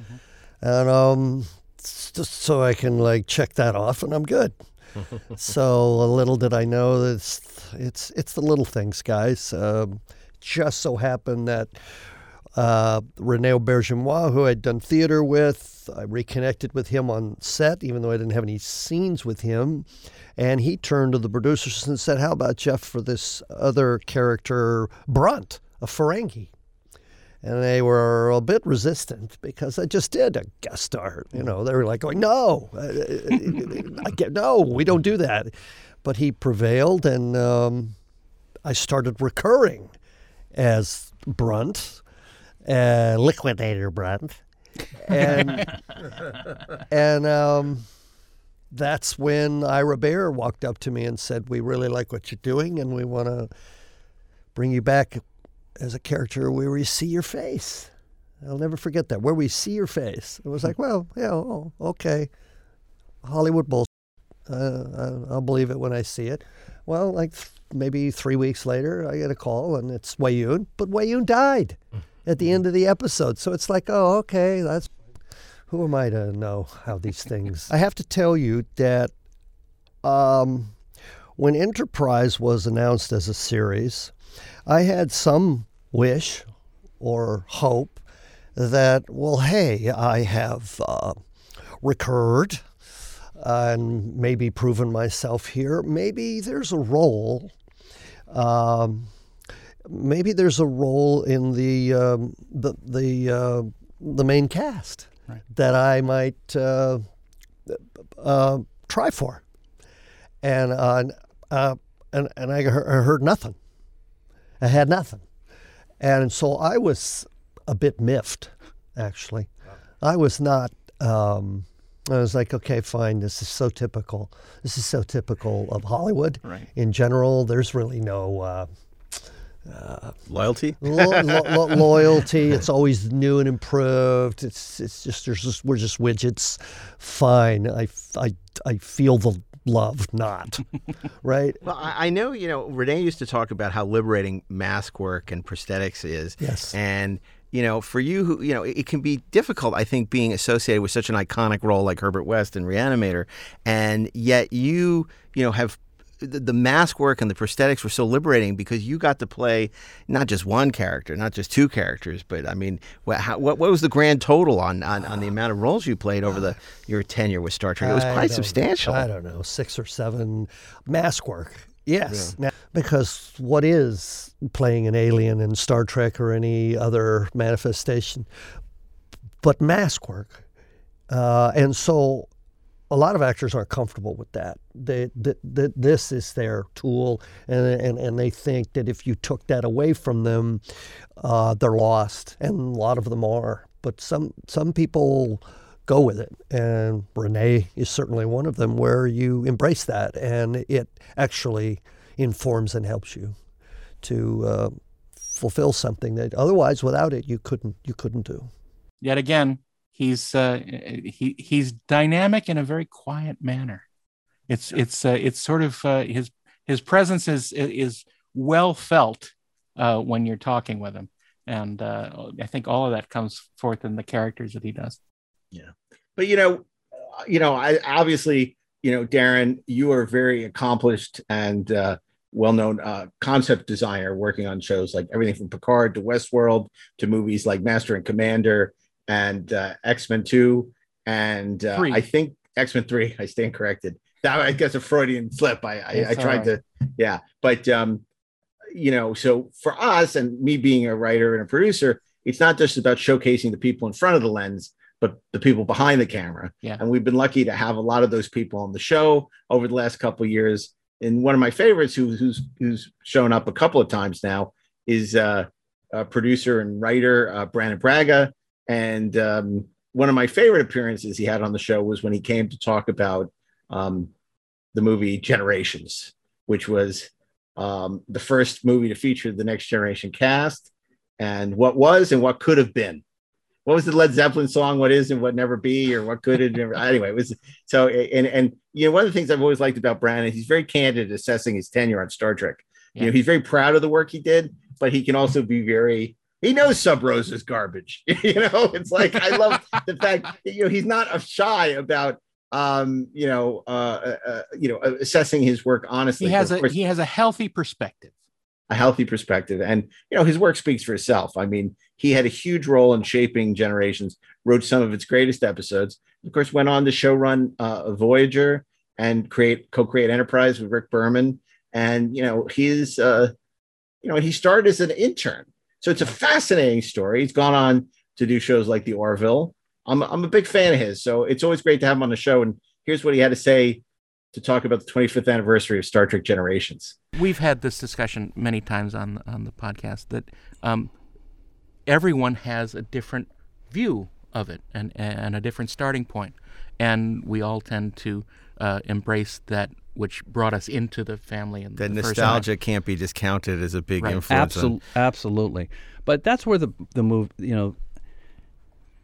and um, just so I can like check that off, and I'm good. so a little did I know that it's it's, it's the little things, guys. Um, just so happened that uh, Rene who I'd done theater with. I reconnected with him on set, even though I didn't have any scenes with him. And he turned to the producers and said, How about Jeff for this other character, Brunt, a Ferengi? And they were a bit resistant because I just did a guest star. You know, they were like going, "No, uh, I get no, we don't do that." But he prevailed, and um, I started recurring as Brunt, uh, Liquidator Brunt, and and um, that's when Ira Behr walked up to me and said, "We really like what you're doing, and we want to bring you back as a character where we see your face." I'll never forget that. Where we see your face. It was like, well, yeah, oh, okay, Hollywood bullshit. Uh, I- I'll believe it when I see it. Well, like th- maybe three weeks later, I get a call and it's Weyoun, but Weyoun died at the end of the episode. So it's like, oh, okay, that's who am I to know how these things? I have to tell you that um, when Enterprise was announced as a series, I had some wish or hope that, well, hey, I have uh, recurred and maybe proven myself here. Maybe there's a role. Um, maybe there's a role in the um, the the uh, the main cast that I might uh, uh, try for, and uh, uh, and and I heard nothing. I had nothing, and so I was a bit miffed, actually. I was not. Um, I was like, okay, fine. This is so typical. This is so typical of Hollywood Right. in general. There's really no. Uh, Loyalty. lo- lo- lo- loyalty. It's always new and improved. It's it's just there's just we're just widgets. Fine. I, I, I feel the love, not right. Well, I, I know, you know, René used to talk about how liberating mask work and prosthetics is. Yes. And, you know, for you, who, you know, it, it can be difficult, I think, being associated with such an iconic role like Herbert West in Reanimator. And yet you, you know, have the, the mask work and the prosthetics were so liberating because you got to play not just one character, not just two characters, but I mean, what, how, what, what was the grand total on, on, on the amount of roles you played over the your tenure with Star Trek? It was quite don't- substantial. I don't know, six or seven mask work. Yes, Now- because what is playing an alien in Star Trek or any other manifestation, but mask work, uh, and so a lot of actors aren't comfortable with that. They, th th this is their tool, and, and and they think that if you took that away from them, uh, they're lost, and a lot of them are. But some some people go with it, and René is certainly one of them, where you embrace that, and it actually informs and helps you to uh, fulfill something that otherwise, without it, you couldn't you couldn't do. Yet again, he's uh, he he's dynamic in a very quiet manner. It's it's uh, it's sort of uh, his his presence is is well felt uh, when you're talking with him, and uh, I think all of that comes forth in the characters that he does. Yeah. But you know, uh, you know, I obviously, you know, Darren, you are very accomplished and uh, well-known uh, concept designer working on shows like everything from Picard to Westworld to movies like Master and Commander and uh, X-Men 2 and uh, I think X-Men 3, I stand corrected. That I guess a Freudian slip. I I, I tried right. to yeah, but um you know, so for us and me being a writer and a producer, it's not just about showcasing the people in front of the lens, but the people behind the camera. Yeah. And we've been lucky to have a lot of those people on the show over the last couple of years. And one of my favorites, who, who's who's shown up a couple of times now, is uh, a producer and writer uh, Brannon Braga. And um, one of my favorite appearances he had on the show was when he came to talk about um, the movie Generations, which was um, the first movie to feature the Next Generation cast, and what was and what could have been what was the Led Zeppelin song? What is and what never be, or what could it never? Anyway, it was so. And and you know, one of the things I've always liked about Brannon, he's very candid assessing his tenure on Star Trek. You know, he's very proud of the work he did, but he can also be very. He knows Sub Rosa is garbage. you know, it's like I love the fact that, you know he's not shy about um you know uh, uh uh, you know assessing his work honestly. He has a course, he has a healthy perspective. a healthy perspective. And you know, his work speaks for itself. I mean, he had a huge role in shaping Generations, wrote some of its greatest episodes. Of course, went on to showrun uh, Voyager and create co-create Enterprise with Rick Berman. And you know, he's uh, you know, he started as an intern. So it's a fascinating story. He's gone on to do shows like The Orville. I'm I'm a big fan of his, so it's always great to have him on the show. And here's what he had to say to talk about the 25th anniversary of Star Trek Generations. We've had this discussion many times on on the podcast that um, everyone has a different view of it and and a different starting point, and we all tend to uh, embrace that which brought us into the family and That the first nostalgia can't be discounted as a big Right. influence. on- absolutely. But that's where the the move, you know,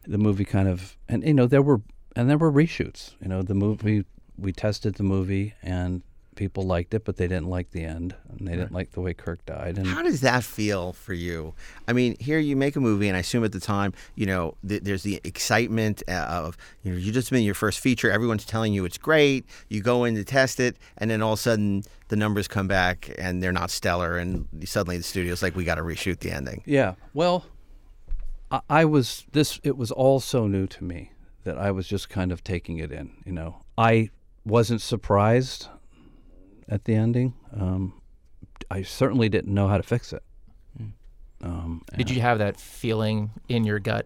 the movie kind of, and you know, there were and there were reshoots. You know, the movie we tested the movie and people liked it, but they didn't like the end and they didn't like the way Kirk died. And How does that feel for you? I mean, here you make a movie, and I assume at the time, you know, th- there's the excitement uh, of, you know, you just been your first feature. Everyone's telling you it's great. You go in to test it, and then all of a sudden the numbers come back and they're not stellar, and suddenly the studio's like, we got to reshoot the ending. Yeah. Well, I, I was this. It was all so new to me that I was just kind of taking it in. You know, I wasn't surprised at the ending. Um, I certainly didn't know how to fix it. Um, Did you have that feeling in your gut,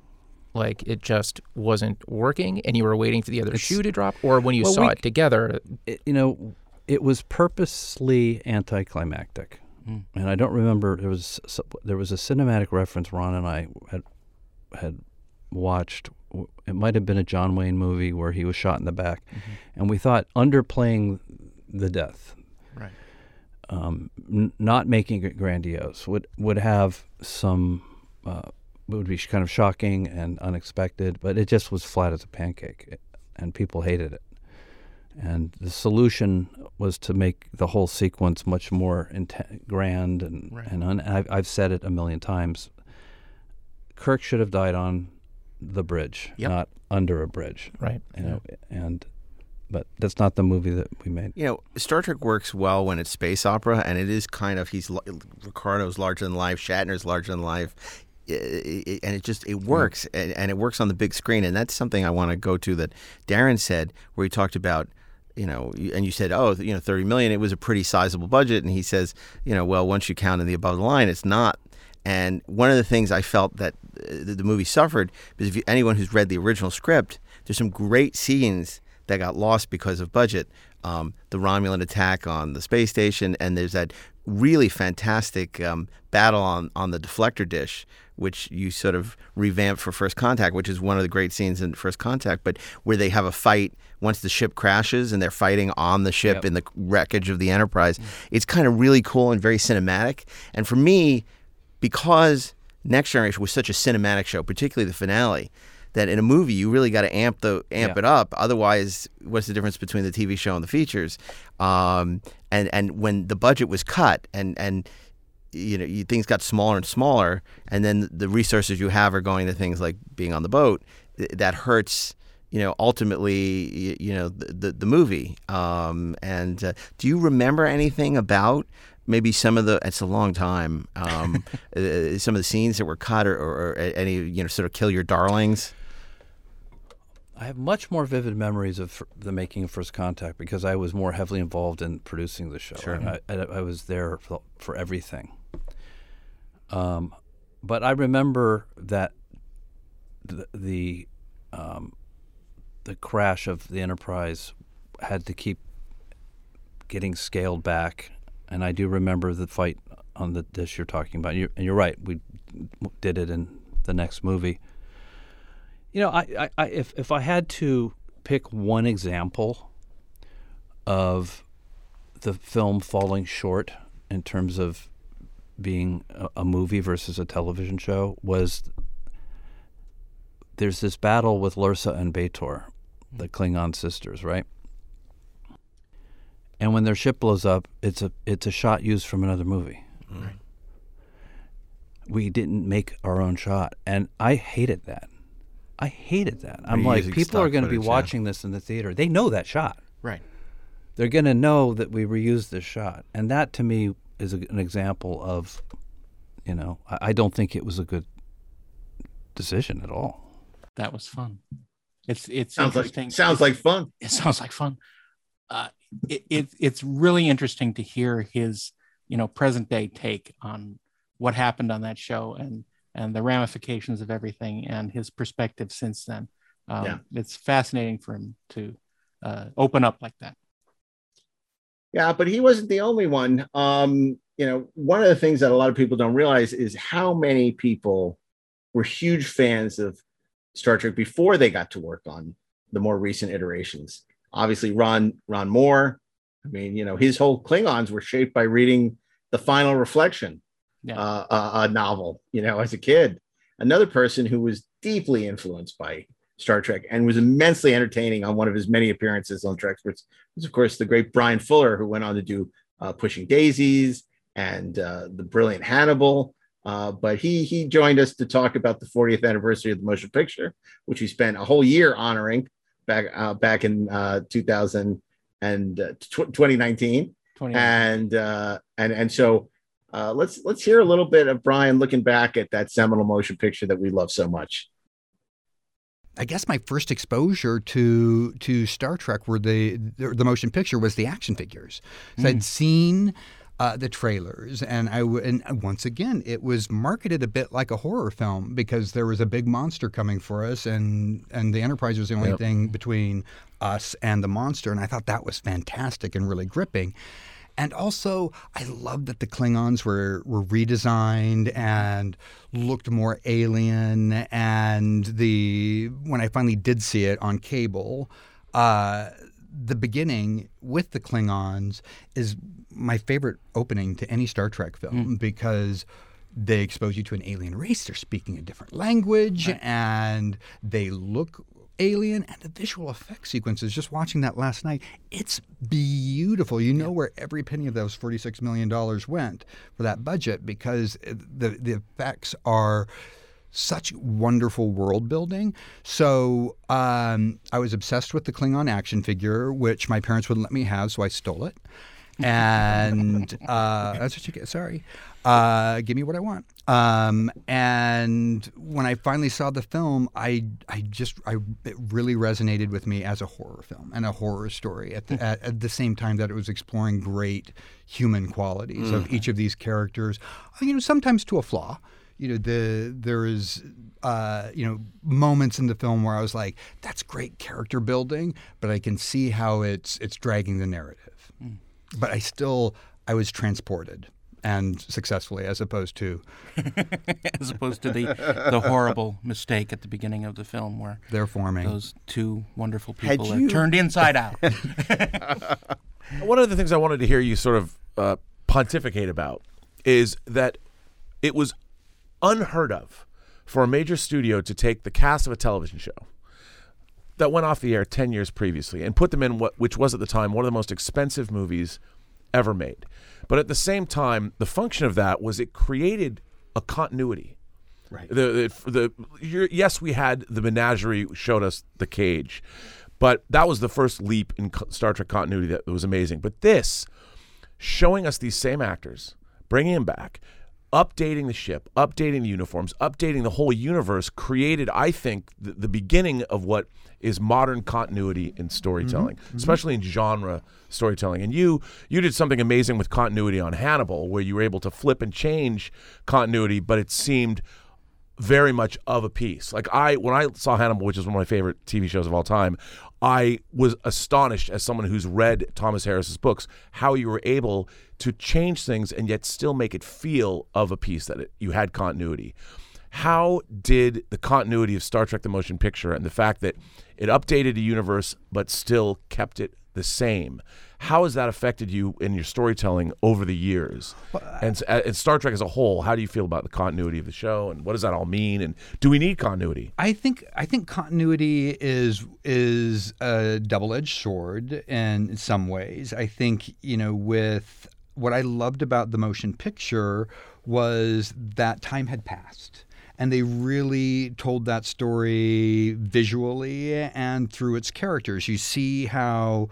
like it just wasn't working, and you were waiting for the other shoe to drop, or when you Well, saw we- it together? it, you know, it was purposely anticlimactic, Mm. and I don't remember there was there was a cinematic reference Ron and I had had watched. It might have been a John Wayne movie where he was shot in the back, and we thought underplaying the death. Um, n- not making it grandiose would would have some uh, would be kind of shocking and unexpected, but it just was flat as a pancake, and people hated it. And the solution was to make the whole sequence much more grand and Right. and un- I've, I've said it a million times. Kirk should have died on the bridge, Yep. not under a bridge. Right. You know, and but that's not the movie that we made. You know, Star Trek works well when it's space opera, and it is kind of he's Ricardo's larger than life, Shatner's larger than life, and it just it works, and, and it works on the big screen, and that's something I want to go to that Darren said, where he talked about. You know, and you said, oh, you know, thirty million. It was a pretty sizable budget, and he says, you know, well, once you count in the above the line, it's not. And one of the things I felt that uh, the the movie suffered is if you, anyone who's read the original script, there's some great scenes that got lost because of budget. Um, the Romulan attack on the space station, and there's that really fantastic um, battle on, on the deflector dish, which you sort of revamped for First Contact, which is one of the great scenes in First Contact, but where they have a fight once the ship crashes and they're fighting on the ship Yep. in the wreckage of the Enterprise. It's kind of really cool and very cinematic. And for me, because Next Generation was such a cinematic show, particularly the finale, that in a movie you really got to amp the amp Yeah. it up. Otherwise, what's the difference between the TV show and the features? Um, and and when the budget was cut and and you know you, things got smaller and smaller, and then the resources you have are going to things like being on the boat, th- that hurts. You know, ultimately, you, you know the the, the movie. Um, and uh, do you remember anything about maybe some of the? It's a long time. Um, uh, some of the scenes that were cut, or, or, or any you know, sort of kill your darlings. I have much more vivid memories of the making of First Contact because I was more heavily involved in producing the show. Sure. I, I, I was there for, for everything. Um, but I remember that the the, um, the crash of the Enterprise had to keep getting scaled back, and I do remember the fight on the dish you're talking about. You, and you're right, we did it in the next movie. You know, I, I, if if I had to pick one example of the film falling short in terms of being a, a movie versus a television show was there's this battle with Lursa and B'Etor, the Klingon sisters, right? And when their ship blows up, it's a it's a shot used from another movie. Mm-hmm. We didn't make our own shot, and I hated that. I hated that. I'm You're like, people are going to be footage, yeah. watching this in the theater. They know that shot. Right. They're going to know that we reused this shot, and that to me is a, an example of, you know, I, I don't think it was a good decision at all. That was fun. It's it's Sounds like- sounds It's- like fun. It sounds like fun. Uh, it, it it's really interesting to hear his you know present day take on what happened on that show and and the ramifications of everything and his perspective since then. Um, Yeah. It's fascinating for him to uh, open up like that. Yeah, but he wasn't the only one. Um, you know, one of the things that a lot of people don't realize is how many people were huge fans of Star Trek before they got to work on the more recent iterations. Obviously, Ron Ron Moore. I mean, you know, his whole Klingons were shaped by reading the Final Reflection, Yeah. uh, a, a novel. You know, as a kid. Another person who was deeply influenced by Star Trek and was immensely entertaining on one of his many appearances on Trek was, was of course, the great Bryan Fuller, who went on to do uh, Pushing Daisies and uh, the brilliant Hannibal. Uh, but he he joined us to talk about the 40th anniversary of the motion picture, which we spent a whole year honoring back uh, back in uh, 2000 and uh, tw- 2019 and uh, and and so uh, let's let's hear a little bit of Bryan looking back at that seminal motion picture that we love so much. I guess my first exposure to to Star Trek were the the, the motion picture was the action figures. So I'd seen uh, the trailers, and I w- and once again it was marketed a bit like a horror film because there was a big monster coming for us, and and the Enterprise was the only Yep. thing between us and the monster, and I thought that was fantastic and really gripping. And also, I loved that the Klingons were, were redesigned and looked more alien. And the when I finally did see it on cable, uh, the beginning with the Klingons is my favorite opening to any Star Trek film because they expose you to an alien race. They're speaking a different language and they look alien and the visual effects sequences just watching that last night it's beautiful you know where every penny of those 46 million dollars went for that budget because the the effects are such wonderful world building. So um, I was obsessed with the Klingon action figure, which my parents wouldn't let me have, so I stole it. And uh, that's what you get. Sorry. Uh, give me what I want. Um, and when I finally saw the film, I I just I it really resonated with me as a horror film and a horror story at the, at, at the same time that it was exploring great human qualities of Mm. each of these characters. You know, sometimes to a flaw you know the there is uh, you know moments in the film where I was like, that's great character building, but I can see how it's it's dragging the narrative. But I still I was transported and successfully, as opposed to as opposed to the the horrible mistake at the beginning of the film where They're forming. those two wonderful Had people are turned inside out. One of the things I wanted to hear you sort of uh, pontificate about is that it was unheard of for a major studio to take the cast of a television show that went off the air 10 years previously and put them in what which was at the time one of the most expensive movies ever made. But at the same time, the function of that was it created a continuity. Right. The the, the you're, yes, we had the menagerie showed us the cage, but that was the first leap in Star Trek continuity that was amazing. But this, showing us these same actors, bringing them back, updating the ship, updating the uniforms, updating the whole universe, created, I think, the, the beginning of what is modern continuity in storytelling, Mhm, mhm. especially in genre storytelling. And you you did something amazing with continuity on Hannibal, where you were able to flip and change continuity, but it seemed very much of a piece. Like I, when I saw Hannibal, which is one of my favorite TV shows of all time, I was astonished as someone who's read Thomas Harris's books how you were able to change things and yet still make it feel of a piece that it, you had continuity. How did the continuity of Star Trek: The Motion Picture and the fact that it updated a universe but still kept it the same? How has that affected you in your storytelling over the years? and, uh, and Star Trek as a whole, how do you feel about the continuity of the show, and what does that all mean? And do we need continuity? I think I think continuity is is a double-edged sword in some ways. I think you know with what I loved about the motion picture was that time had passed. And they really told that story visually and through its characters. You see how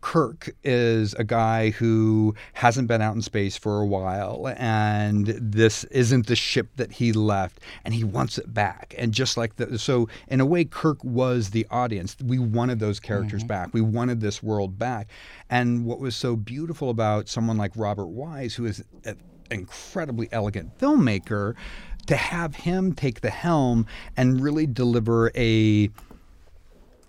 Kirk is a guy who hasn't been out in space for a while, and this isn't the ship that he left, and he wants it back. And just like the, so, in a way, Kirk was the audience. We wanted those characters mm-hmm. back. We wanted this world back. And what was so beautiful about someone like Robert Wise, who is an incredibly elegant filmmaker, to have him take the helm and really deliver a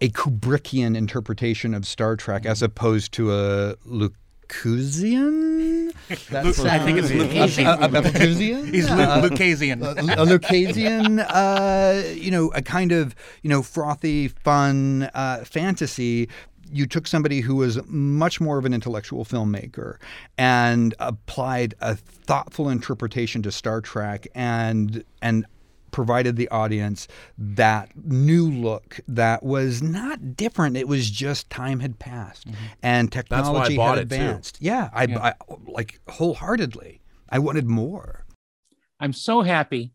a Kubrickian interpretation of Star Trek as opposed to a Lucasian. Lu- I think it's Lucasian. A, a, a Lucasian? He's Lu- Uh, Lucasian. A, a Lucasian, uh, you know, a kind of, you know, frothy, fun uh, fantasy. You took somebody who was much more of an intellectual filmmaker and applied a thoughtful interpretation to Star Trek and and provided the audience that new look that was not different. It was just time had passed and why I technology had advanced. Yeah, I, Yeah. I like wholeheartedly. I wanted more. I'm so happy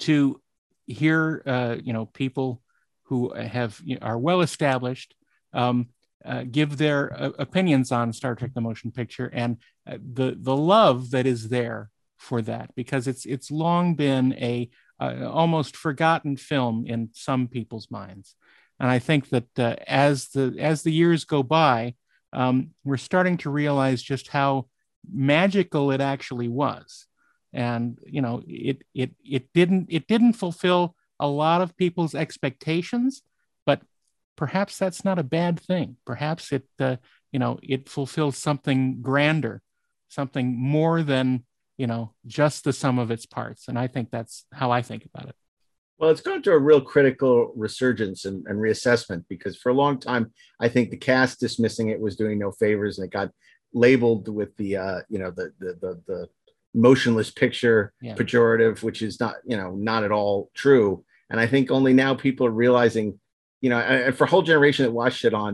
to hear, uh, you know, people who have you know, are well established um, uh, give their uh, opinions on Star Trek: The Motion Picture and uh, the the love that is there for that because it's it's long been a uh, almost forgotten film in some people's minds, and I think that uh, as the as the years go by, um, we're starting to realize just how magical it actually was. And you know it it it didn't it didn't fulfill a lot of people's expectations but perhaps that's not a bad thing. Perhaps it uh, you know it fulfills something grander something more than you know just the sum of its parts and i think that's how i think about it Well, it's gone through a real critical resurgence and, and reassessment because for a long time, I think the cast dismissing it was doing no favors, and it got labeled with the uh, you know the the the, the motionless picture Yeah. pejorative, which is not you know not at all true. And I think only now people are realizing, you know, and and for a whole generation that watched it on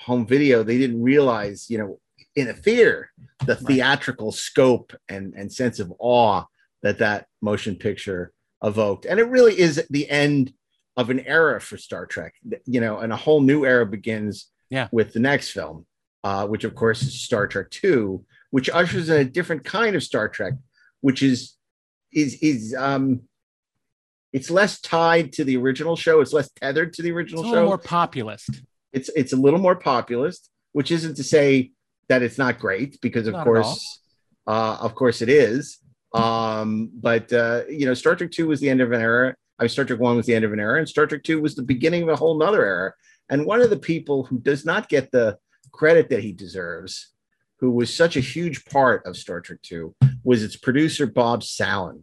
home video, they didn't realize, you know, in a theater, the theatrical scope and and sense of awe that that motion picture evoked. And it really is the end of an era for Star Trek, you know, and a whole new era begins Yeah. with the next film, uh, which of course is Star Trek Two, which ushers in a different kind of Star Trek, which is is is um it's less tied to the original show. It's less tethered to the It's original a show more populist. it's it's a little more populist, which isn't to say that it's not great, because of Not course, uh, of course it is. Um, but uh, you know, Star Trek Two was the end of an era. I mean, Star Trek One was the end of an era, and Star Trek Two was the beginning of a whole nother era. And one of the people who does not get the credit that he deserves, who was such a huge part of Star Trek Two, was its producer Bob Sallin.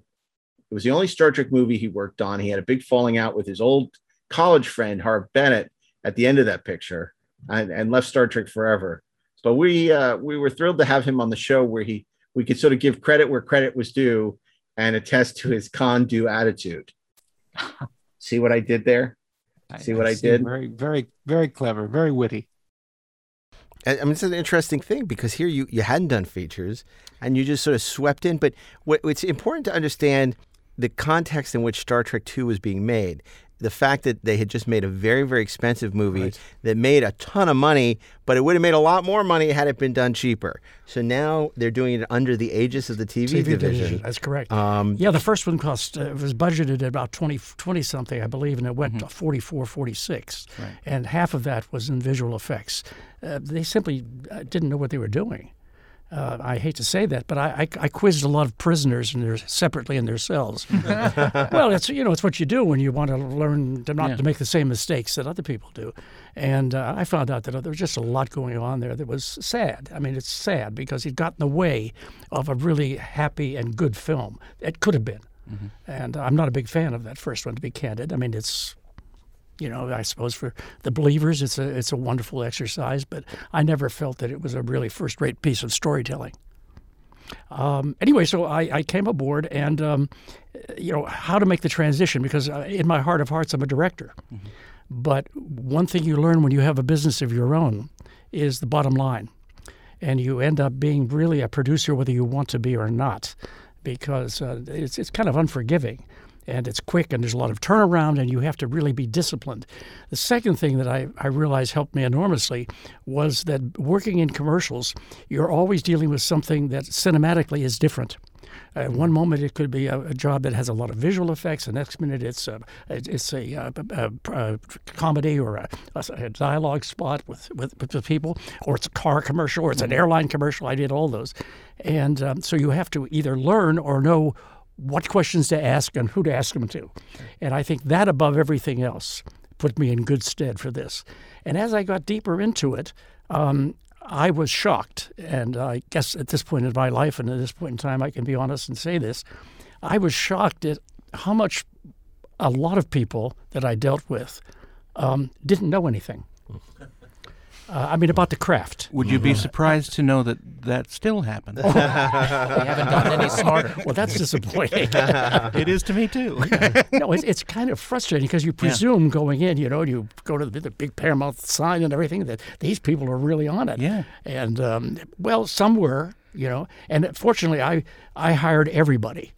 It was the only Star Trek movie he worked on. He had a big falling out with his old college friend Harv Bennett at the end of that picture, and, and left Star Trek forever. But we uh, we were thrilled to have him on the show where he we could sort of give credit where credit was due and attest to his con-do attitude. See what I did there? See what I see. did? Very, very, very clever, very witty. I I mean, it's an interesting thing because here you, you hadn't done features and you just sort of swept in. But what, it's important to understand the context in which Star Trek II was being made. The fact that they had just made a very, very expensive movie that made a ton of money, but it would have made a lot more money had it been done cheaper. So now they're doing it under the aegis of the TV, TV division. division. That's correct. Um, yeah, the first one cost uh, was budgeted at about 20, 20 something, I believe, and it went to 44, 46. Right. And half of that was in visual effects. Uh, they simply uh, didn't know what they were doing. Uh, I hate to say that, but I, I, I quizzed a lot of prisoners and they're separately in their cells. well, it's you know it's what you do when you want to learn to not Yeah. to make the same mistakes that other people do, and uh, I found out that there was just a lot going on there that was sad. I mean, it's sad because it got in the way of a really happy and good film. It could have been, and I'm not a big fan of that first one to be candid. I mean, it's you know, I suppose for the believers, it's a it's a wonderful exercise, but I never felt that it was a really first rate piece of storytelling. Um, anyway, so I, I came aboard, and um, you know how to make the transition because uh, in my heart of hearts, I'm a director. But one thing you learn when you have a business of your own is the bottom line, and you end up being really a producer whether you want to be or not, because uh, it's it's kind of unforgiving and it's quick and there's a lot of turnaround and you have to really be disciplined. The second thing that I, I realized helped me enormously was that working in commercials, you're always dealing with something that cinematically is different. At one moment, it could be a, a job that has a lot of visual effects. The next minute, it's a it's a, uh a, a comedy or a, a dialogue spot with, with with the people, or it's a car commercial, or it's an airline commercial. I did all those, and um, so you have to either learn or know what questions to ask and who to ask them to. And I think that above everything else put me in good stead for this. And as I got deeper into it, um, I was shocked. And I guess at this point in my life and at this point in time, I can be honest and say this I was shocked at how much a lot of people that I dealt with um, didn't know anything. Uh, I mean, about the craft. Would you be surprised to know that that still happens? we haven't gotten any smarter. Well, that's disappointing. it is to me too. no, it's, it's kind of frustrating because you presume going in, you know, you go to the, the big Paramount sign and everything that these people are really on it. Yeah. And um, well, some were, you know, and fortunately, I I hired everybody.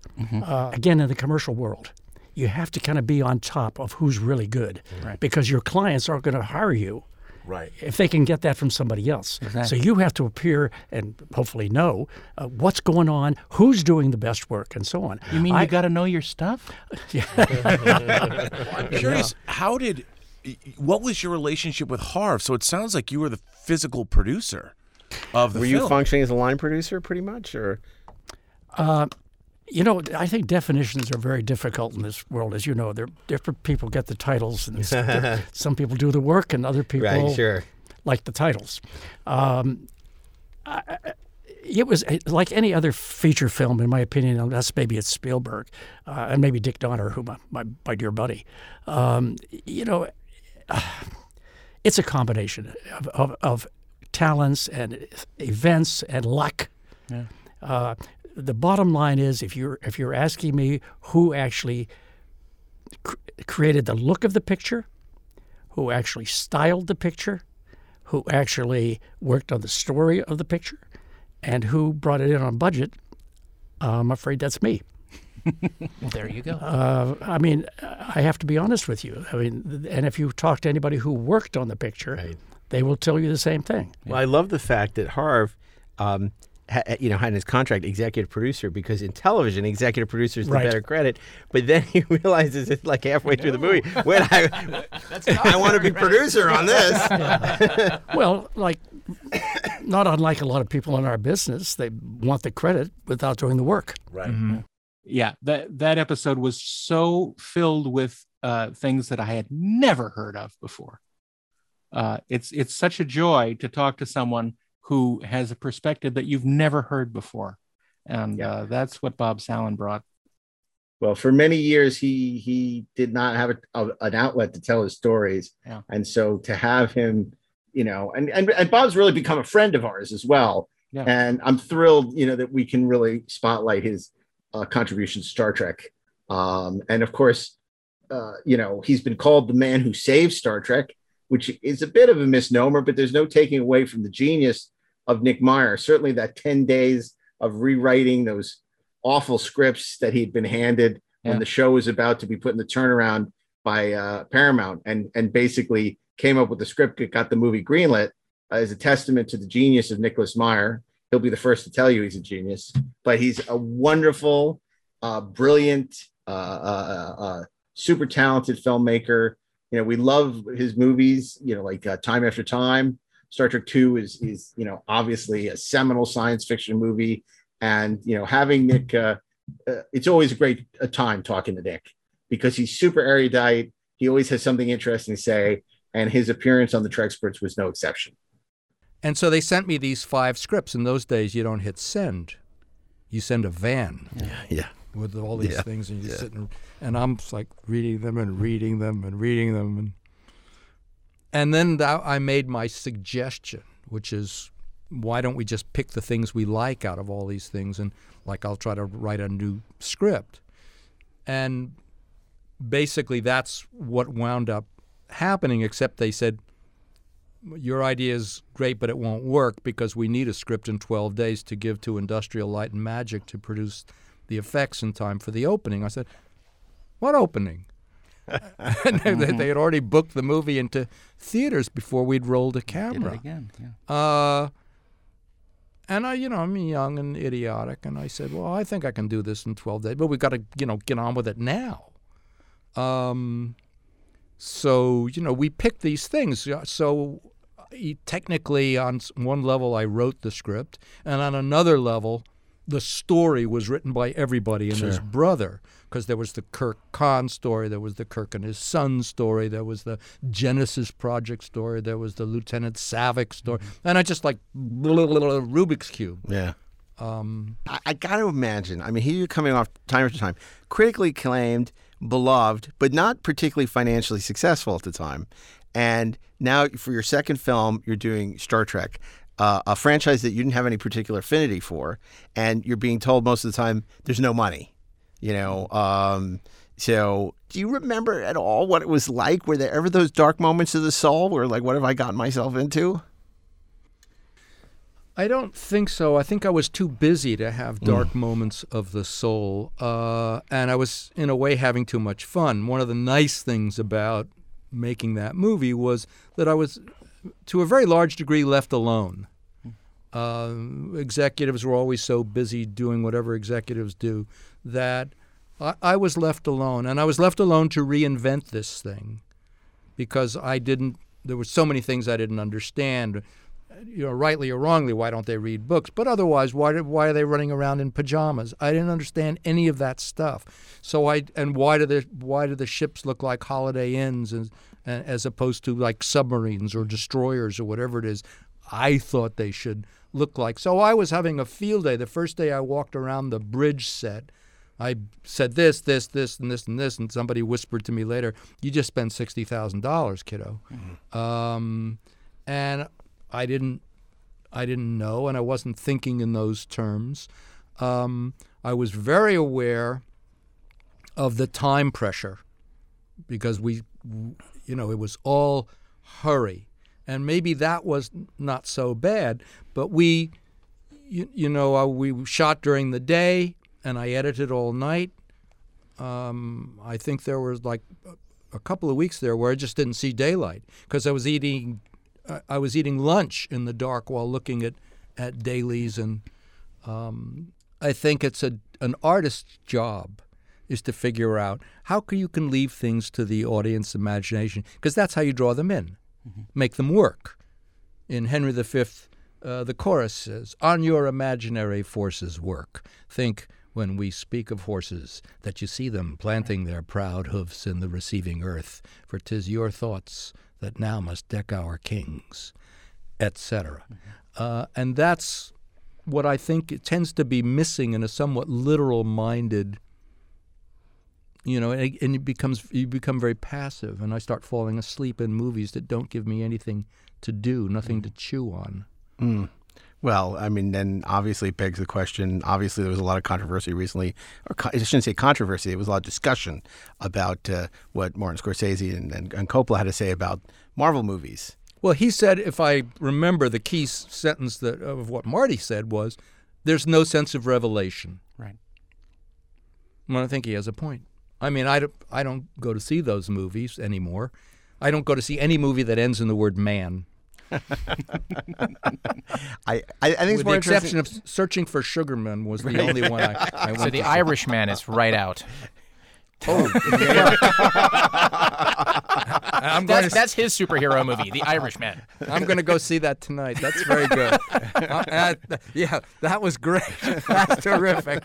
Uh, again, in the commercial world, you have to kind of be on top of who's really good, Right. because your clients aren't going to hire you Right. if they can get that from somebody else. Exactly. So you have to appear and hopefully know uh, what's going on, who's doing the best work, and so on. You mean I- you got to know your stuff? I'm curious, how did, what was your relationship with Harv? So it sounds like you were the physical producer of the film. Were film. you functioning as a line producer pretty much, or Uh, you know, I think definitions are very difficult in this world, as you know. There, different people get the titles, and some people do the work, and other people Right, sure. like the titles. Um, I, I- it was like any other feature film, in my opinion. Unless maybe it's Spielberg uh, and maybe Dick Donner, who my my, my dear buddy. Um, you know, it's a combination of, of, of talents and events and luck. Yeah. Uh, the bottom line is, if you're if you're asking me who actually cr- created the look of the picture, who actually styled the picture, who actually worked on the story of the picture, and who brought it in on budget, I'm afraid that's me. well, there you go. Uh, I mean, I have to be honest with you. I mean, and if you talk to anybody who worked on the picture, they will tell you the same thing. Well, I love the fact that Harv, um, ha, you know, had his contract executive producer because in television, executive producer is the Right. better credit. But then he realizes it's like halfway through the movie, wait, I, I want to be producer on this. well, like, not unlike a lot of people in our business, they want the credit without doing the work. Right. Yeah, that that episode was so filled with uh, things that I had never heard of before. Uh, it's it's such a joy to talk to someone who has a perspective that you've never heard before, and uh, that's what Bob Sallin brought. Well, for many years, he he did not have a, a- an outlet to tell his stories, Yeah. and so to have him, you know, and and, and Bob's really become a friend of ours as well. Yeah. And I'm thrilled, you know, that we can really spotlight his uh, contribution to Star Trek. Um, and of course, uh, you know, he's been called the man who saved Star Trek, which is a bit of a misnomer, but there's no taking away from the genius of Nick Meyer. Certainly, that 10 days of rewriting those awful scripts that he'd been handed when the show was about to be put in the turnaround by uh, Paramount, and and basically came up with the script that got the movie greenlit uh, is a testament to the genius of Nicholas Meyer. He'll be the first to tell you he's a genius, but he's a wonderful, uh, brilliant, uh, uh, uh, super talented filmmaker. You know, we love his movies. You know, like uh, Time After Time. Star Trek Two is is you know obviously a seminal science fiction movie, and you know having Nick, uh, uh, it's always a great a time talking to Nick because he's super erudite. He always has something interesting to say, and his appearance on the Treksperts was no exception. And so they sent me these five scripts. In those days, you don't hit send; you send a van. Yeah. With all these Yeah. things, and you Yeah. sit and, and I'm like reading them and reading them and reading them, and and then I made my suggestion, which is, why don't we just pick the things we like out of all these things, and like I'll try to write a new script, and basically that's what wound up happening. Except they said your idea is great, but it won't work because we need a script in 12 days to give to Industrial Light and Magic to produce the effects in time for the opening. I said, What opening? they, they- they had already booked the movie into theaters before we'd rolled a camera. again, yeah. Uh, and I, you know, I'm young and idiotic, and I said, "Well, I think I can do this in 12 days, but we've got to, you know, get on with it now." Um, so you know, we picked these things. So uh, technically, on one level, I wrote the script, and on another level, the story was written by everybody and his brother. Because there was the Kirk Khan story, there was the Kirk and his son story, there was the Genesis Project story, there was the Lieutenant Saavik story, and I just like little Rubik's cube. Yeah. Um, I, I got to imagine. I mean, here you're coming off time after time, critically acclaimed, beloved, but not particularly financially successful at the time. And now for your second film, you're doing Star Trek, uh, a franchise that you didn't have any particular affinity for, and you're being told most of the time there's no money. You know, um, so do you remember at all what it was like? Were there ever those dark moments of the soul where, like, what have I gotten myself into? I don't think so. I think I was too busy to have dark moments of the soul. Uh, and I was, in a way, having too much fun. One of the nice things about making that movie was that I was, to a very large degree, left alone. Uh, executives were always so busy doing whatever executives do that I, I was left alone. And I was left alone to reinvent this thing because I didn't, there were so many things I didn't understand you know, rightly or wrongly, why don't they read books? But otherwise, why why are they running around in pajamas? I didn't understand any of that stuff. So I and why do the why do the ships look like Holiday Inns as, as opposed to like submarines or destroyers or whatever it is? I thought they should look like. So I was having a field day. The first day I walked around the bridge set, I said this, this, this, and this, and this, and somebody whispered to me later, "You just spent sixty thousand dollars, kiddo," um, and I didn't, I didn't know, and I wasn't thinking in those terms. Um, I was very aware of the time pressure because we, you know, it was all hurry. And maybe that was not so bad, but we, you, you know, uh, we shot during the day and I edited all night. Um, I think there was like a couple of weeks there where I just didn't see daylight because I was eating, I was eating lunch in the dark while looking at, at dailies and um, I think it's a an artist's job is to figure out how can you can leave things to the audience imagination because that's how you draw them in, make them work. In Henry V, uh, the chorus says, "On your imaginary forces work. Think." When we speak of horses, that you see them planting their proud hoofs in the receiving earth, for 'tis your thoughts that now must deck our kings, etc. Uh, and that's what I think it tends to be missing in a somewhat literal minded you know and, and it becomes you become very passive and I start falling asleep in movies that don't give me anything to do nothing to chew on Mm. Well, I mean, then obviously begs the question. Obviously, there was a lot of controversy recently, or co- I shouldn't say controversy. It was a lot of discussion about uh, what Martin Scorsese and, and, and Coppola had to say about Marvel movies. well he said if I remember the key s- sentence that of what Marty said was there's no sense of revelation Right. well I think he has a point I mean I don't, I don't go to see those movies anymore I don't go to see any movie that ends in the word man I, I, I think it's with more the exception of Searching for Sugarman was the only one I, I went So the to see. Irishman is right out. Oh, I'm going that's, to that's his superhero movie, The Irishman. I'm going to go see that tonight. That's very good. Uh, uh, yeah, that was great. That's terrific.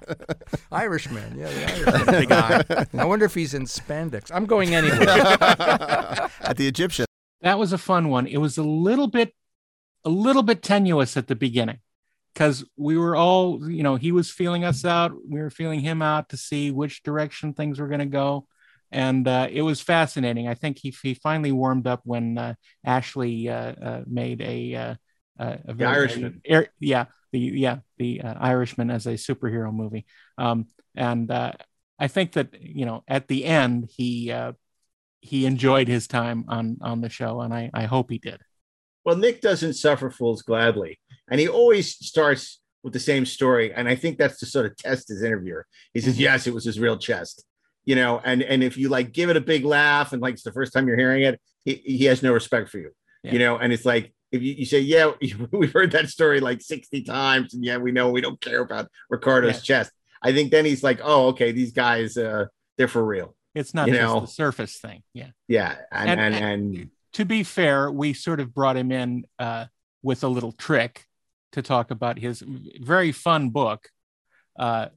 Irishman, yeah, the Irishman. Big eye. I wonder if he's in spandex. I'm going anyway. at the Egyptian. That was a fun one. It was a little bit, a little bit tenuous at the beginning because we were all, you know, he was feeling us out. We were feeling him out to see which direction things were going to go. And uh, it was fascinating. I think he, he finally warmed up when uh, Ashley uh, uh, made a, uh, uh, a very- Irishman. er- yeah, the yeah the uh, Irishman as a superhero movie. Um, and uh, I think that you know at the end he uh, he enjoyed his time on on the show, and I I hope he did. Well, Nick doesn't suffer fools gladly, and he always starts with the same story. And I think that's to sort of test his interviewer. He says, Mhm. "Yes, it was his real chest," you know. And and if you like give it a big laugh, and like it's the first time you're hearing it, he, he has no respect for you, Yeah. you know. And it's like if you, you say, "Yeah, we've heard that story like sixty times," and yeah, we know we don't care about Ricardo's chest. I think then he's like, "Oh, okay, these guys, uh, they're for real." It's not You just know? the surface thing. Yeah. Yeah, and And- and, and- and To be fair, we sort of brought him in uh, with a little trick to talk about his very fun book, uh,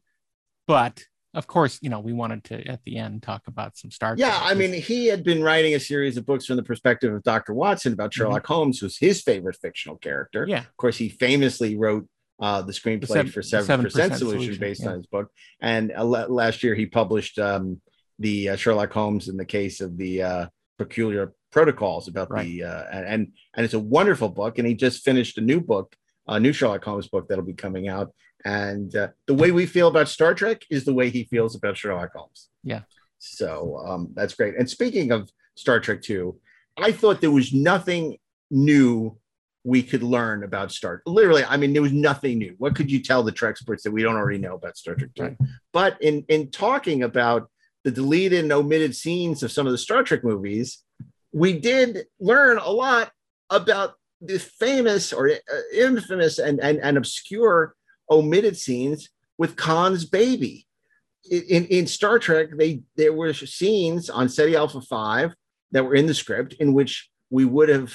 but of course, you know, we wanted to at the end talk about some Star Trek. Yeah, I mean, he had been writing a series of books from the perspective of Dr. Watson about Sherlock Holmes, who's his favorite fictional character. Mm-hmm. Yeah. Of course, he famously wrote uh, the screenplay seven- for the Seven 7% Solution, Solution, based yeah. on his book. And uh, last year, he published um, the uh, Sherlock Holmes in the case of the uh, peculiar protocols about the uh, and and it's a wonderful book. And he just finished a new book, a new Sherlock Holmes book that'll be coming out. And uh, the way we feel about Star Trek is the way he feels about Sherlock Holmes. Yeah. So um, that's great. And speaking of Star Trek 2, I thought there was nothing new we could learn about Star. Literally, I mean, there was nothing new. What could you tell the Treksperts that we don't already know about Star Trek 2? But in in talking about the deleted and omitted scenes of some of the Star Trek movies, we did learn a lot about the famous or uh, infamous and, and, and obscure omitted scenes with Khan's baby in, in Star Trek, they there were scenes on Ceti Alpha 5 that were in the script in which we would have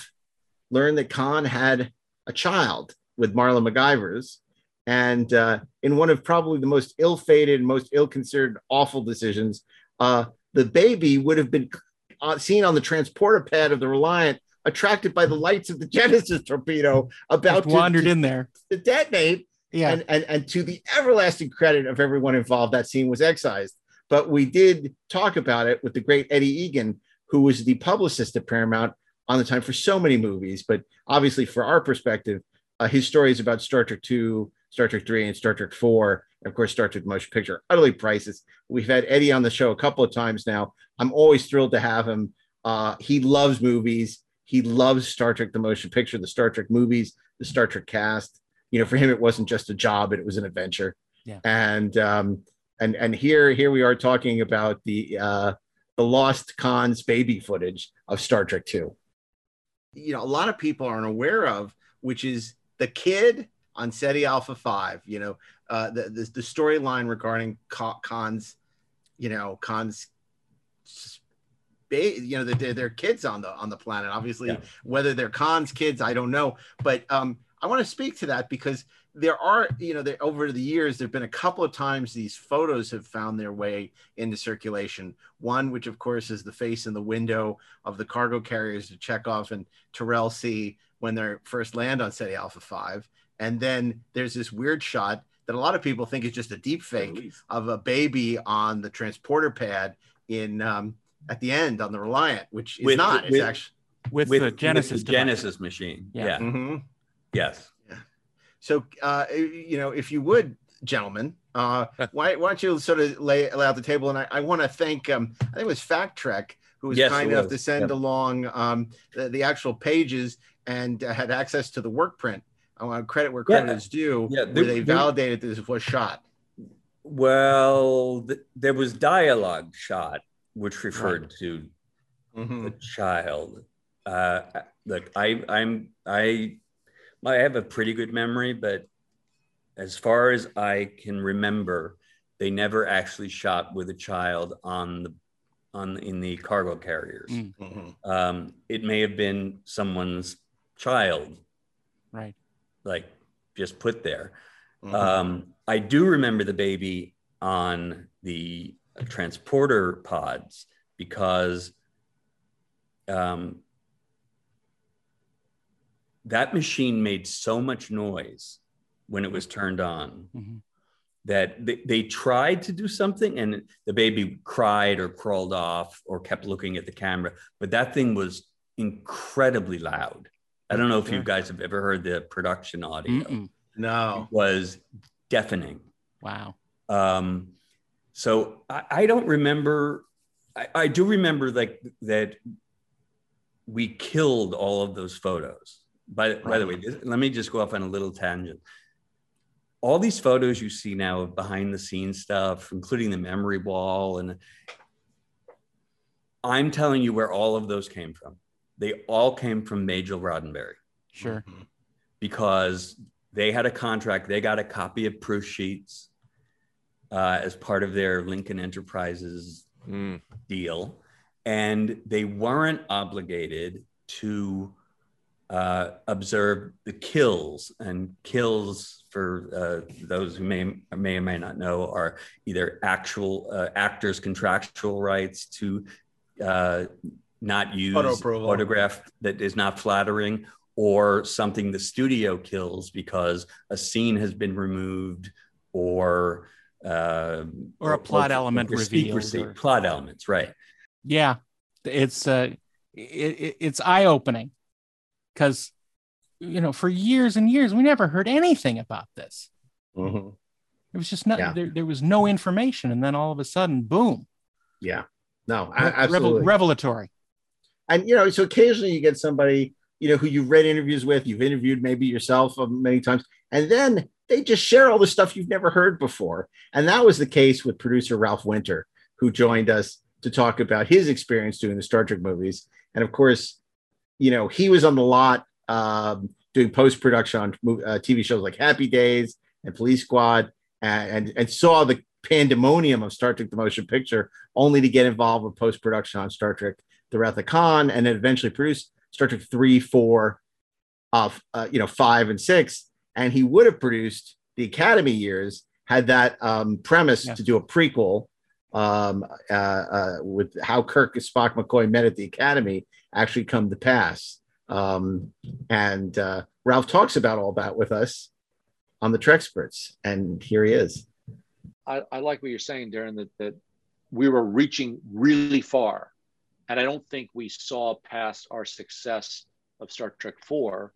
learned that Khan had a child with Marla McGivers. And uh, in one of probably the most ill-fated, most ill-considered, awful decisions, uh, the baby would have been uh, seen on the transporter pad of the Reliant attracted by the lights of the Genesis torpedo about Just wandered in there. to detonate. Yeah. And, and and to the everlasting credit of everyone involved, that scene was excised. But we did talk about it with the great Eddie Egan, who was the publicist at Paramount on the time for so many movies. But obviously, for our perspective, uh, his stories about Star Trek Two, Star Trek Three, and Star Trek Four, and of course Star Trek Motion Picture, utterly priceless. We've had Eddie on the show a couple of times now. I'm always thrilled to have him. Uh, he loves movies. He loves Star Trek the Motion Picture, the Star Trek movies, the Star Trek cast. You know, for him, it wasn't just a job; it was an adventure. Yeah. And um, and and here here we are talking about the uh, the lost Khan's baby footage of Star Trek Two. You know, a lot of people aren't aware of, which is the kid on Ceti Alpha Five. You know, uh, the the, the storyline regarding Co- Khan's, you know, Khan's, s- you know, they're, they're kids on the on the planet. Obviously, whether they're Khan's kids, I don't know. But um, I want to speak to that because there are, you know, there, over the years, there've been a couple of times these photos have found their way into circulation. One, which of course is the face in the window of the cargo carriers that Chekov and Terrell see when they first land on Ceti Alpha 5. And then there's this weird shot that a lot of people think is just a deep fake of a baby on the transporter pad in um, at the end on the Reliant, which is With- not. It's actually with, with the Genesis the. Genesis machine. Yeah. Yeah. Mhm. Yes. So, uh, you know, if you would, gentlemen, uh, why, why don't you sort of lay, lay out the table? And I, I want to thank, um, I think it was Fact Trek who was Yes, kind enough was. to send Yep. along um, the, the actual pages and uh, had access to the work print. I want to credit where credit Yeah. is due, Yeah, where they there- validated this was shot. Well, th- there was dialogue shot which referred to Mhm. the child. Uh, look, I, I'm I, I have a pretty good memory, but as far as I can remember, they never actually shot with a child on the on in the cargo carriers. Mm. Mhm. Um, it may have been someone's child, Right. like just put there. Mhm. Um, I do remember the baby on the transporter pods because um, that machine made so much noise when it was turned on Mhm. that they, they tried to do something and the baby cried or crawled off or kept looking at the camera but that thing was incredibly loud i don't know if you guys have ever heard the production audio Mm-mm. No. it was deafening Wow. um, so I, I don't remember. I, I do remember like that we killed all of those photos. By, by the way, this- let me just go off on a little tangent. All these photos you see now of behind the scenes stuff, including the memory wall, and I'm telling you where all of those came from. They all came from Majel Roddenberry Sure. because they had a contract. They got a copy of proof sheets uh, as part of their Lincoln Enterprises Mm. deal, and they weren't obligated to uh, observe the kills. And kills, for uh, those who may may or may not know, are either actual uh, actors' contractual rights to uh, not use photograph that is not flattering, or something the studio kills because a scene has been removed, or uh, Or a plot element for revealed secrecy. or- Plot elements, right? Yeah. It's uh it, it, it's eye opening because you know for years and years we never heard anything about this. Mhm. It was just not Yeah. there, there was no information and then all of a sudden boom. Yeah. No, a- absolutely. revel- revelatory. and you know so occasionally you get somebody you know who you've read interviews with you've interviewed maybe yourself uh, many times and then they just share all the stuff you've never heard before and that was the case with producer ralph winter who joined us to talk about his experience doing the star trek movies and of course you know he was on the lot um, doing post-production on uh, tv shows like happy days and police squad and, and and saw the pandemonium of star trek the motion picture only to get involved with post-production on star trek the Wrath of Khan, and then eventually produced Star Trek three, four, of uh, you know five and six, and he would have produced the Academy years had that um, premise Yes. to do a prequel um, uh, uh, with how Kirk, Spock, McCoy met at the Academy actually come to pass. Um, and uh, Ralph talks about all that with us on the Treksperts, and here he is. I, I like what you're saying, Darren, that, that we were reaching really far. And I don't think we saw past our success of Star Trek 4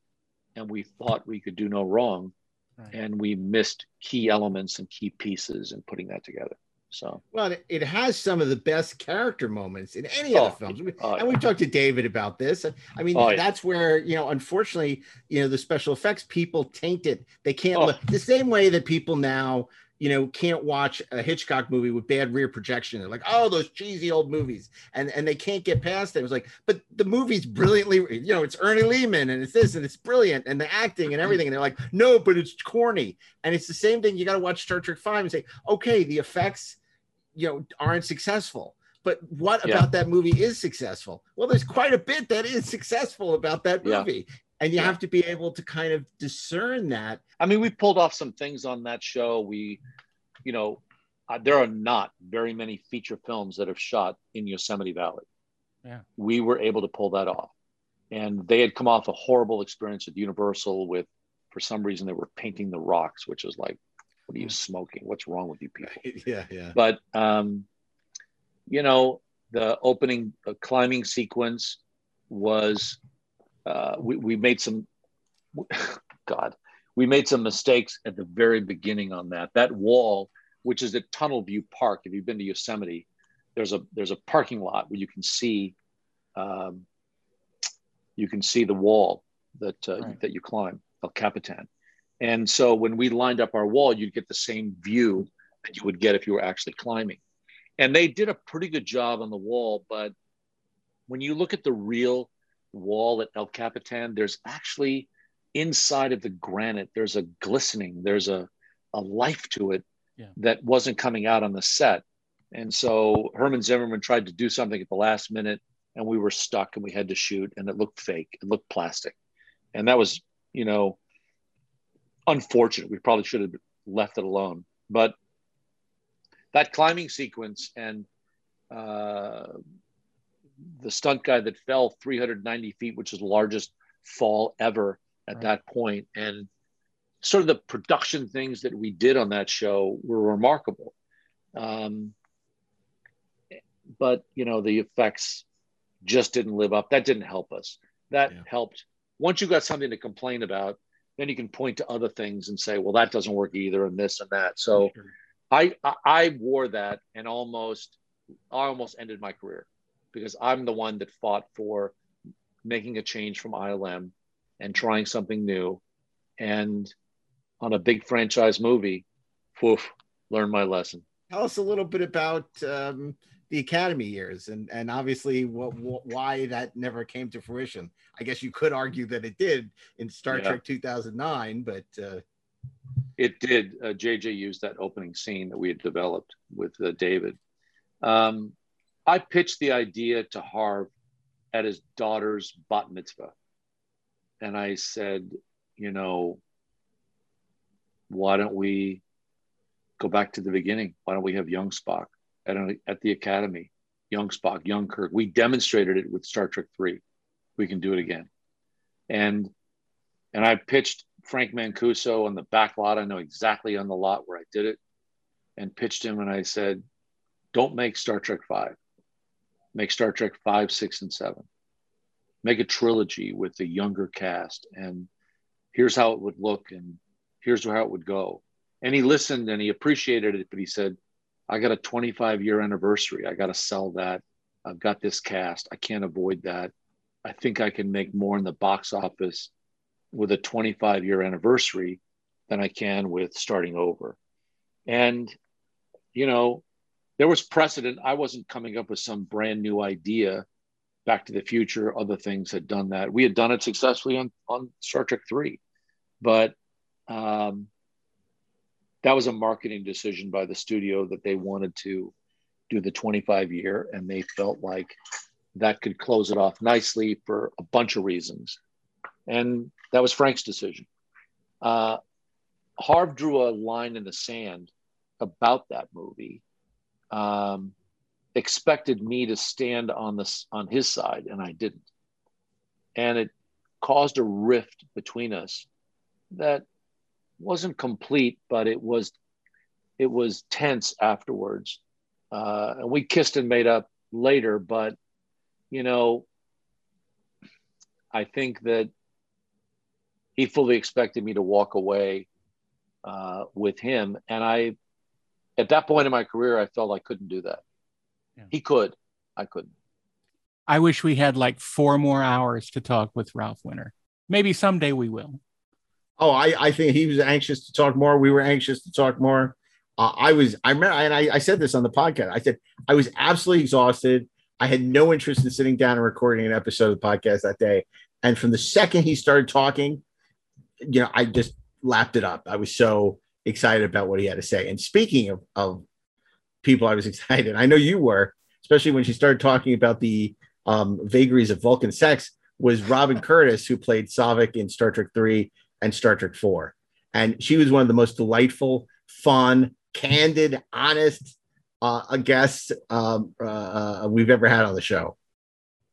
and we thought we could do no wrong. Right. And we missed key elements and key pieces in putting that together. So, Well, it- has some of the best character moments in any Oh, of the oh, films. Oh, and we talked to David about this. I mean, Oh, yeah. that's where, you know, unfortunately, you know, the special effects people taint it. They can't Oh. look the same way that people now, you know, can't watch a Hitchcock movie with bad rear projection. They're like, oh, those cheesy old movies. And and they can't get past it. It was like, but the movie's brilliantly, you know, it's Ernie Lehman and it's this and it's brilliant and the acting and everything. And they're like, no, but it's corny. And it's the same thing. You got to watch Star Trek 5 and say, okay, the effects you know aren't successful but what Yeah. about that movie is successful well there's quite a bit that is successful about that Yeah. movie and you Yeah. have to be able to kind of discern that I mean, we pulled off some things on that show. We, you know, uh, there are not very many feature films that have shot in Yosemite Valley. Yeah. We were able to pull that off. And they had come off a horrible experience at Universal with, for some reason, they were painting the rocks, which is like, what are you smoking? What's wrong with you people? yeah yeah but um, you know the opening uh, climbing sequence was uh, we, we made some god we made some mistakes at the very beginning on that that wall which is at tunnel view park if you've been to yosemite there's a there's a parking lot where you can see um, you can see the wall that uh, Right. that you climb el capitan and so when we lined up our wall you'd get the same view that you would get if you were actually climbing. And they did a pretty good job on the wall, but when you look at the real wall at El Capitan, there's actually inside of the granite, there's a glistening, there's a, a life to it Yeah. that wasn't coming out on the set. And so Herman Zimmerman tried to do something at the last minute and we were stuck and we had to shoot and it looked fake, it looked plastic. And that was, you know, unfortunate. We probably should have left it alone. But that climbing sequence and uh, the stunt guy that fell 390 feet, which is the largest fall ever at Right. that point, and sort of the production things that we did on that show were remarkable. Um, but you know the effects just didn't live up. That didn't help us. That helped. Once you got something to complain about, then you can point to other things and say, well, that doesn't work either, and this and that. So I, I I wore that and almost I almost ended my career because I'm the one that fought for making a change from ILM and trying something new. And on a big franchise movie, woof, learned my lesson. tell us a little bit about um, the academy years and and obviously what, what why that never came to fruition i guess you could argue that it did in star Yeah. trek 2009 but uh, It did. Uh, JJ used that opening scene that we had developed with uh, David. Um, I pitched the idea to Harve at his daughter's bat mitzvah. And I said, you know, why don't we go back to the beginning? Why don't we have young Spock at, an, at the academy? Young Spock, young Kirk. We demonstrated it with Star Trek 3. We can do it again. And and I pitched Frank Mancuso on the back lot. I know exactly on the lot where I did it, and pitched him. And I said, "Don't make Star Trek Five. Make Star Trek Five, Six, and Seven. Make a trilogy with the younger cast. And here's how it would look, and here's how it would go." And he listened and he appreciated it, but he said, "I got a 25 year anniversary. I got to sell that. I've got this cast. I can't avoid that. I think I can make more in the box office." with a 25 year anniversary than I can with starting over. And, you know, there was precedent. I wasn't coming up with some brand new idea. Back to the Future, other things had done that. We had done it successfully on, on Star Trek 3. But um, that was a marketing decision by the studio that they wanted to do the 25 year, and they felt like that could close it off nicely for a bunch of reasons. And that was Frank's decision. Uh, Harve drew a line in the sand about that movie. Um, expected me to stand on this on his side, and I didn't. And it caused a rift between us that wasn't complete, but it was it was tense afterwards. Uh, and we kissed and made up later, but you know, I think that he fully expected me to walk away uh, with him, and I, at that point in my career, I felt I couldn't do that. He could, I couldn't. I wish we had like four more hours to talk with Ralph Winter. Maybe someday we will. Oh, I, I think he was anxious to talk more. We were anxious to talk more. Uh, I was, I remember, and I, I said this on the podcast. I said I was absolutely exhausted. I had no interest in sitting down and recording an episode of the podcast that day. And from the second he started talking, you know, I just lapped it up. I was so excited about what he had to say. And speaking of, of people, I was excited. I know you were, especially when she started talking about the um, vagaries of Vulcan sex. Was Robin Curtis who played Saavik in Star Trek Three and Star Trek Four, and she was one of the most delightful, fun, candid, honest uh, guests um, uh, uh, we've ever had on the show.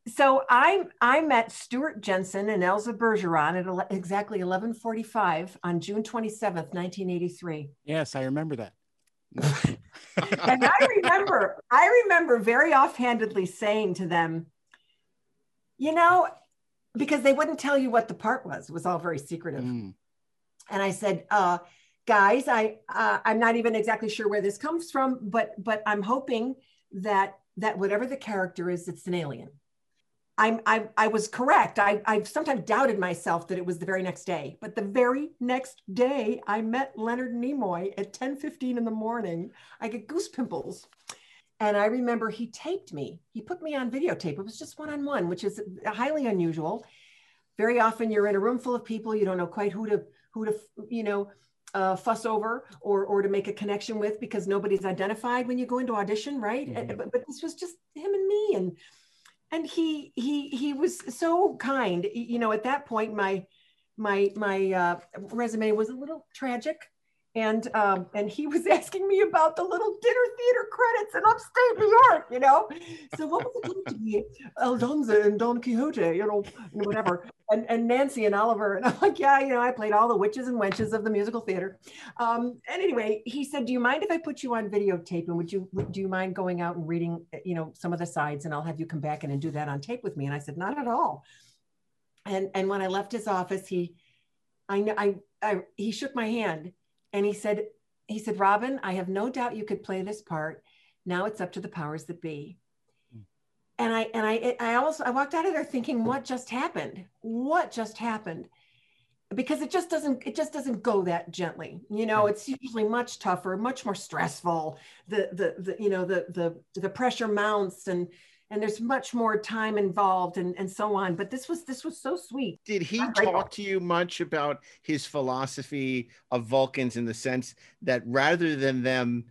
So I I met Stuart Jensen and Elsa Bergeron at ele- exactly 11:45 on June 27th, 1983. Yes, I remember that. and I remember I remember very offhandedly saying to them, you know, because they wouldn't tell you what the part was. It was all very secretive. Mm. And I said, uh, guys, I uh, I'm not even exactly sure where this comes from, but but I'm hoping that that whatever the character is, it's an alien. I'm, I, I was correct. I, I sometimes doubted myself that it was the very next day, but the very next day I met Leonard Nimoy at 10:15 in the morning. I get goose pimples, and I remember he taped me. He put me on videotape. It was just one on one, which is highly unusual. Very often you're in a room full of people you don't know quite who to who to you know uh, fuss over or or to make a connection with because nobody's identified when you go into audition, right? Mm-hmm. But, but this was just him and me and and he he he was so kind you know at that point my my my uh, resume was a little tragic and um, and he was asking me about the little dinner theater credits in upstate New York, you know. So what was it going to be? Aldonza and Don Quixote, you know, and whatever. And and Nancy and Oliver, and I'm like, yeah, you know, I played all the witches and wenches of the musical theater. Um, and anyway, he said, do you mind if I put you on videotape? And would you do you mind going out and reading, you know, some of the sides, and I'll have you come back in and do that on tape with me? And I said, not at all. And and when I left his office, he, I know I, I he shook my hand and he said he said robin i have no doubt you could play this part. Now it's up to the powers that be. Hmm. And i and i i also i walked out of there thinking what just happened? What just happened? Because it just doesn't it just doesn't go that gently. You know hmm. it's usually much tougher much more stressful. The the, the you know the the the pressure mounts and and there's much more time involved and, and so on but this was this was so sweet Did he grateful. talk to you much about his philosophy of Vulcans in the sense that rather than them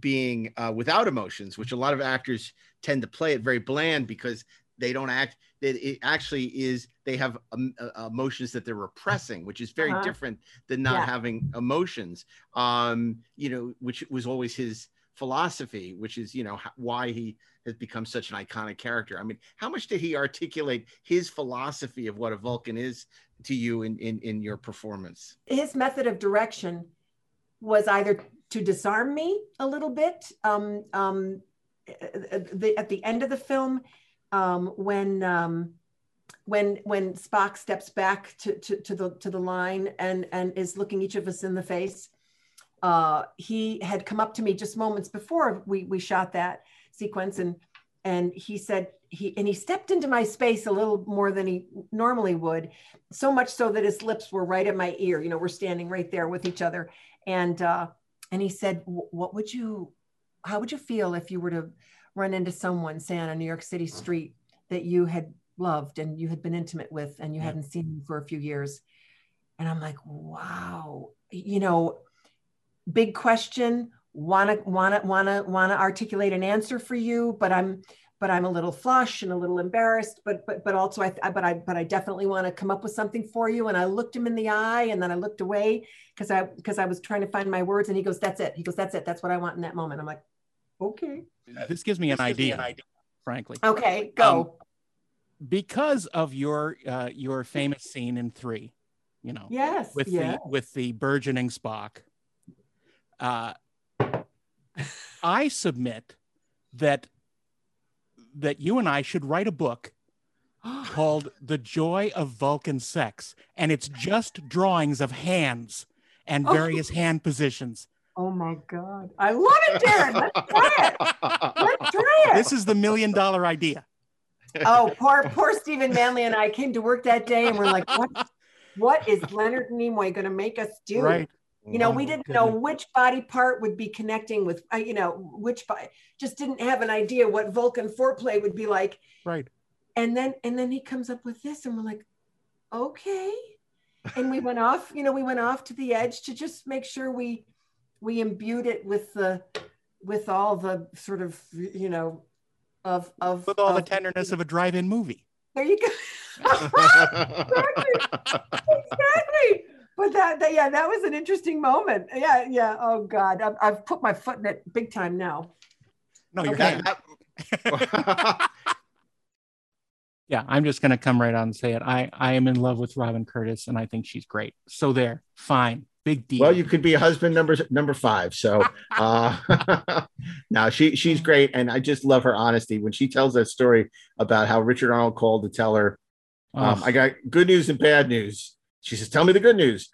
being uh, without emotions, which a lot of actors tend to play it very bland because they don't act, that it actually is they have um, uh, emotions that they're repressing, which is very Uh-huh. different than not Yeah. having emotions. Um, you know, which was always his philosophy, which is you know why he has become such an iconic character. I mean, how much did he articulate his philosophy of what a Vulcan is to you in in, in your performance? his method of direction was either to disarm me a little bit um, um, at the, at the end of the film um, when um, when when Spock steps back to, to, to the to the line and and is looking each of us in the face. Uh, he had come up to me just moments before we we shot that sequence and and he said he and he stepped into my space a little more than he normally would so much so that his lips were right at my ear you know we're standing right there with each other. And uh and he said what would you how would you feel if you were to run into someone say on a new york city street that you had loved and you had been intimate with and you hadn't seen them for a few years? And i'm like wow. You know big question want to want to want to want to articulate an answer for you but i'm but i'm a little flush and a little embarrassed but but but also i I- but i but i definitely want to come up with something for you and i looked him in the eye and then i looked away because i because i was trying to find my words and he goes that's it he goes that's it that's what i want in that moment i'm like okay This gives me an idea, frankly. okay go because of your uh, your famous scene in three, you know, Yes, with yeah. the with the burgeoning Spock. Uh, I submit that that you and I should write a book called "The Joy of Vulcan Sex," and it's just drawings of hands and Oh. various hand positions. Oh my God. I love it, Darren. Let's try it. Let's try it. This is the million dollar idea. oh, poor poor Stephen Manley and I came to work that day and we're like, what what is Leonard Nimoy going to make us do? Right. You know, Oh, we didn't know which body part would be connecting with, uh, you know, which body, just didn't have an idea what Vulcan foreplay would be like. Right. And then, and then he comes up with this and we're like, okay. And we went off, you know, we went off to the edge to just make sure we, we imbued it with the, with all the sort of, you know, of, of, With all the tenderness of a drive-in movie. there you go. exactly. exactly. But that, that, yeah, that was an interesting moment. Yeah, yeah. Oh God, I've, I've put my foot in it big time now. No, you're Okay. not. yeah, I'm just gonna come right out and say it. I I am in love with Robin Curtis, and I think she's great. So there, fine, big deal. Well, you could be husband number number five. So uh now she she's great. And I just love her honesty when she tells that story about how Richard Arnold called to tell her, um, Oh. I got good news and bad news. She says, Tell me the good news.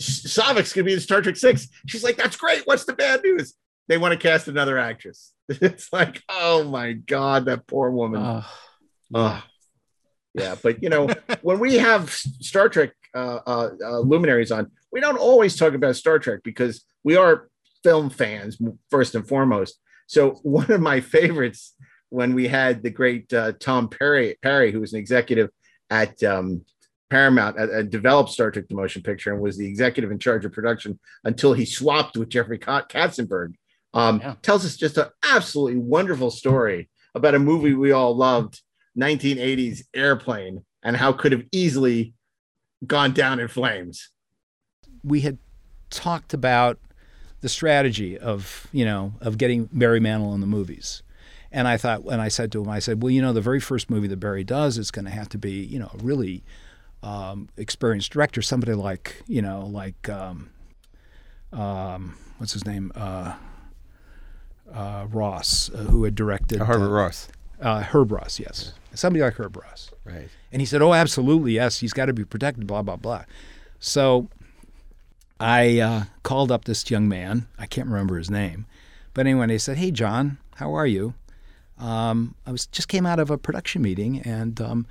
Saavik's gonna be in Star Trek Six. She's like, That's great. What's the bad news? They want to cast another actress. It's like, oh my God, that poor woman. Ugh. yeah, but you know, when we have Star Trek uh, uh, uh, luminaries on, we don't always talk about Star Trek because we are film fans first and foremost. So one of my favorites when we had the great uh, Tom Perry, Perry, who was an executive at um, Paramount, uh, developed Star Trek: The Motion Picture, and was the executive in charge of production until he swapped with Jeffrey Katzenberg. Um, Tells us just an absolutely wonderful story about a movie we all loved, 1980s Airplane, and how could have easily gone down in flames. we had talked about the strategy of you know of getting Barry Manilow in the movies. And I thought, and I said to him, I said, well, you know, the very first movie that Barry does is going to have to be, you know, a really um, experienced director, somebody like, you know, like, um, um, what's his name, uh, uh, Ross, uh, who had directed Uh, Herbert Ross. uh, Herb Ross, yes, somebody like Herb Ross, Right. And he said, "Oh, absolutely, yes, he's got to be protected." Blah blah blah. So I uh, called up this young man. I can't remember his name, but anyway, he said, "Hey, John, how are you?" Um, I was just came out of a production meeting, and um,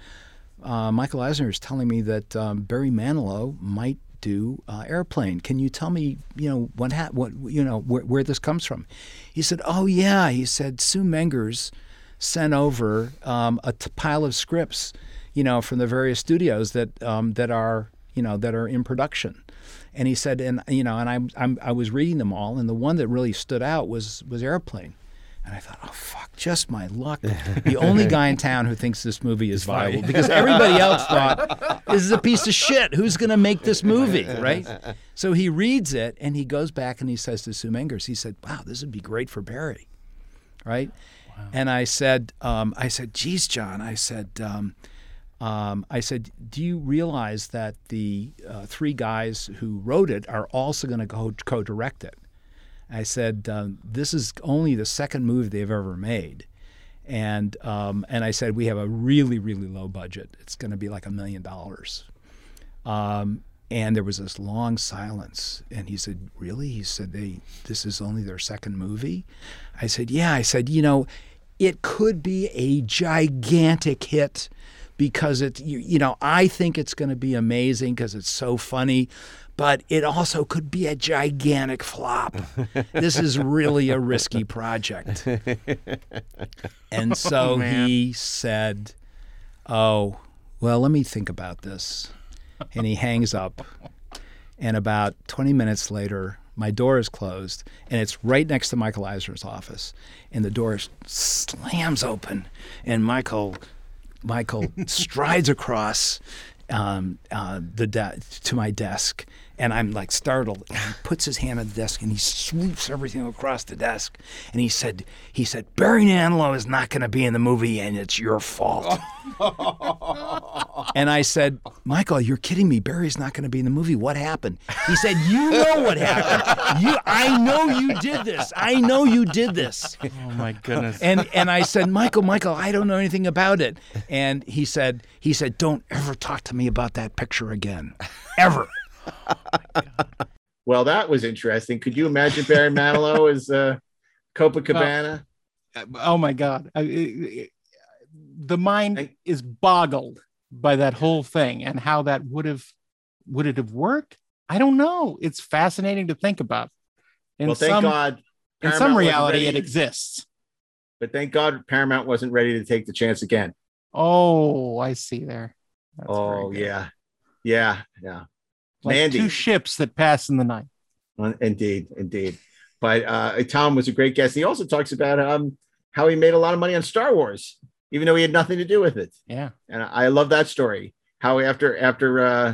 uh, Michael Eisner is telling me that um, Barry Manilow might do uh, Airplane. Can you tell me, you know, what ha- what you know where, where this comes from? He said, "Oh yeah," he said, "Sue Mengers sent over um, a t- pile of scripts, you know, from the various studios that um, that are you know that are in production." And he said, and you know, and I'm, I'm I was reading them all, and the one that really stood out was was Airplane. And I thought, oh fuck, just my luck. The only guy in town who thinks this movie is viable because everybody else thought this is a piece of shit. Who's going to make this movie, right? So he reads it and he goes back and he says to Sue Mengers, he said, "Wow, this would be great for Barry." right? And I said, um, I said, geez, John, I said, um, um, I said, do you realize that the uh, three guys who wrote it are also going to co-direct it? I said, um, this is only the second movie they've ever made. And um, and I said we have a really really low budget. It's going to be like a million dollars. Um, and there was this long silence. And he said, "Really?" He said, "They this is only their second movie." I said, "Yeah." I said, "You know, it could be a gigantic hit." Because it, you, you know, I think it's going to be amazing because it's so funny, but it also could be a gigantic flop. this is really a risky project. And so Oh, he said, Oh, well, let me think about this. And he hangs up. And about 20 minutes later, my door is closed, and it's right next to Michael Eisner's office. And the door slams open, and Michael, Michael strides across um, uh, the de- to my desk And I'm like startled. And he puts his hand on the desk and he sweeps everything across the desk. And he said, he said, Barry Manilow is not going to be in the movie and it's your fault. and I said, Michael, you're kidding me. Barry's not going to be in the movie. What happened? He said, You know what happened. You, I know you did this. I know you did this. Oh my goodness. And and I said, Michael, Michael, I don't know anything about it. And he said, he said, Don't ever talk to me about that picture again, ever. Well, that was interesting. Could you imagine Barry Manilow as uh, Copacabana? oh my god I- I- the mind is boggled by that whole thing and how that would have would it have worked i don't know it's fascinating to think about in well, thank some, God. in some reality it exists But thank God Paramount wasn't ready to take the chance again. oh i see there oh yeah, yeah, yeah. Like Mandy, two ships that pass in the night indeed, indeed. But uh, Tom was a great guest. He also talks about um, how he made a lot of money on Star Wars, even though he had nothing to do with it. yeah and I love that story. How after after uh,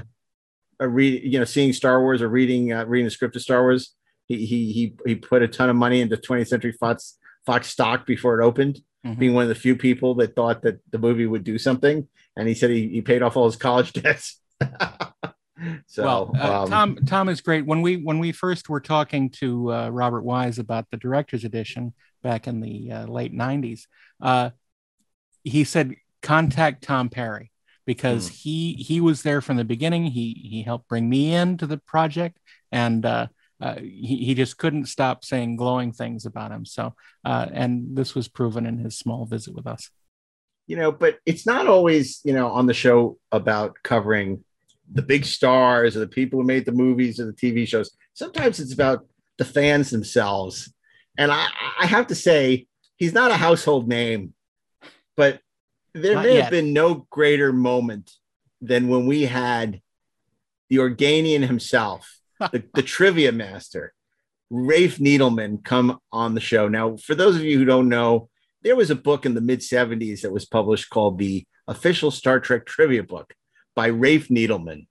a read, you know, seeing Star Wars or reading uh, reading the script of Star Wars, he he he he put a ton of money into 20th Century Fox Fox stock before it opened. Mhm. Being one of the few people that thought that the movie would do something, and he said he, he paid off all his college debts. so well, uh, um, Tom Tom is great. When we when we first were talking to uh, Robert Wise about the director's edition back in the uh, late '90s, uh, he said contact Tom Perry because he he was there from the beginning. He he helped bring me into the project, and uh, uh, he he just couldn't stop saying glowing things about him. So, uh, and this was proven in his small visit with us. you know, but it's not always, you know, on the show about covering the big stars or the people who made the movies or the TV shows. Sometimes it's about the fans themselves. And I, I have to say, he's not a household name, but there Not may yet. have been no greater moment than when we had the Organian himself, the, the trivia master, Rafe Needleman, come on the show. Now, for those of you who don't know, there was a book in the mid 70s that was published called the Official Star Trek Trivia Book by Rafe Needleman.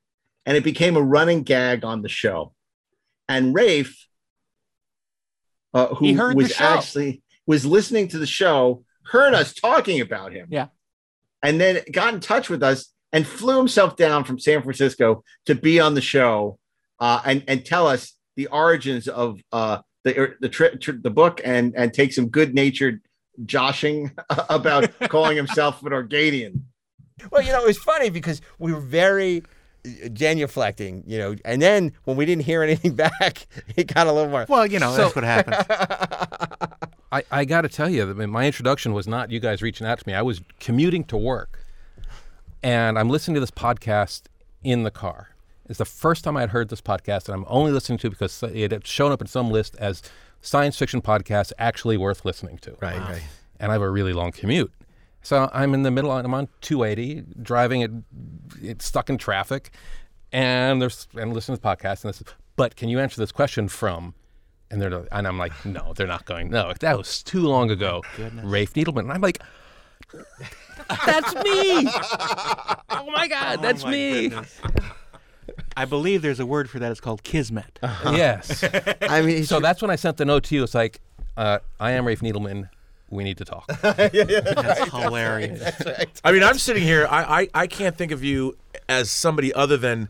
And it became a running gag on the show. And Rafe, uh, who was actually was listening to the show, heard us talking about him. Yeah. And then got in touch with us and flew himself down from San Francisco to be on the show uh, and, and tell us the origins of uh, the, er, the, tri- tr- the book and, and take some good natured joshing about calling himself an Organian. Well, you know, it was funny because we were very uh, genuflecting, you know, and then when we didn't hear anything back, it got a little more. Well, you know, So- that's what happens. I, I got to tell you, that my introduction was not you guys reaching out to me. I was commuting to work, and I'm listening to this podcast in the car. It's the first time I had heard this podcast, and I'm only listening to it because it had shown up in some list as science fiction podcast actually worth listening to. Right, right. And I have a really long commute. So I'm in the middle, I'm on 280, driving it, it's stuck in traffic, and there's and listening to the podcast, and this, but can you answer this question from and they're and I'm like, no, they're not going. No, that was too long ago. Rafe Needleman. And I'm like, that's me. oh my God, that's my me. goodness. I believe there's a word for that. It's called kismet. Yes. I mean, so that's when I sent the note to you. It's like, uh, I am Rafe Needleman. We need to talk. That's hilarious. I mean, I'm sitting here. I, I I can't think of you as somebody other than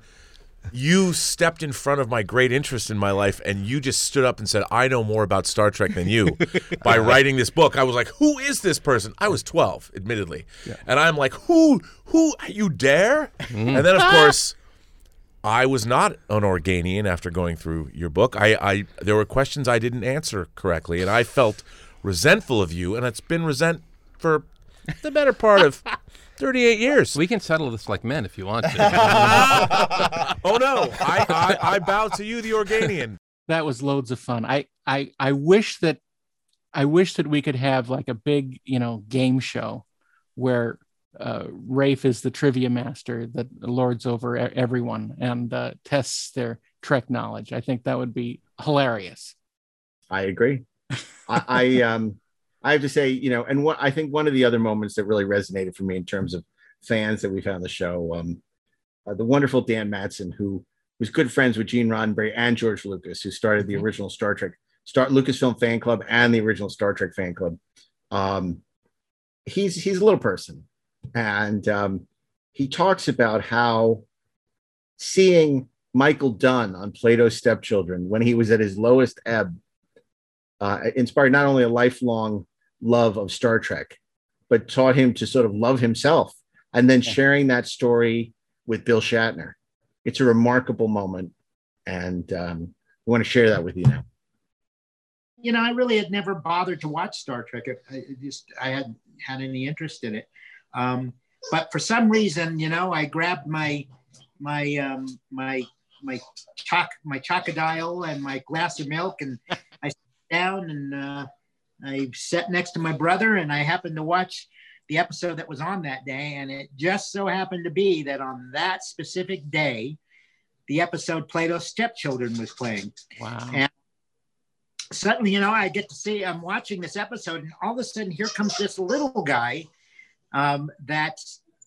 you stepped in front of my great interest in my life, and you just stood up and said, "I know more about Star Trek than you." by writing this book, I was like, "Who is this person?" I was 12, admittedly, and I'm like, "Who? Who? You dare?" Mm-hmm. And then, of ah! course. I was not an Organian after going through your book. I, I there were questions I didn't answer correctly, and I felt resentful of you, and it's been resent for the better part of 38 years. We can settle this like men if you want to. oh no, I, I I bow to you, the Organian. that was loads of fun. I I I wish that I wish that we could have like a big you know game show where uh, Rafe is the trivia master that lords over everyone and uh, tests their Trek knowledge. I think that would be hilarious. I agree. I, I um I have to say, you know, and what I think one of the other moments that really resonated for me in terms of fans that we've had on the show, um, uh, the wonderful Dan Madsen, who was good friends with Gene Roddenberry and George Lucas, who started the original Star Trek, Star Lucasfilm fan club and the original Star Trek fan club. Um, he's he's a little person, and um, he talks about how seeing Michael Dunn on Plato's Stepchildren when he was at his lowest ebb uh, inspired not only a lifelong love of Star Trek, but taught him to sort of love himself. And then sharing that story with Bill Shatner. It's a remarkable moment. And um, we want to share that with you now. You know, I really had never bothered to watch Star Trek. I, I just, I hadn't had any interest in it. Um, but for some reason, you know, I grabbed my, my, um, my, my choc, my chocodile and my glass of milk and down and uh, I sat next to my brother and I happened to watch the episode that was on that day. And it just so happened to be that on that specific day, the episode Plato's Stepchildren was playing. Wow. And suddenly, you know, I get to see, I'm watching this episode, and all of a sudden, here comes this little guy um, that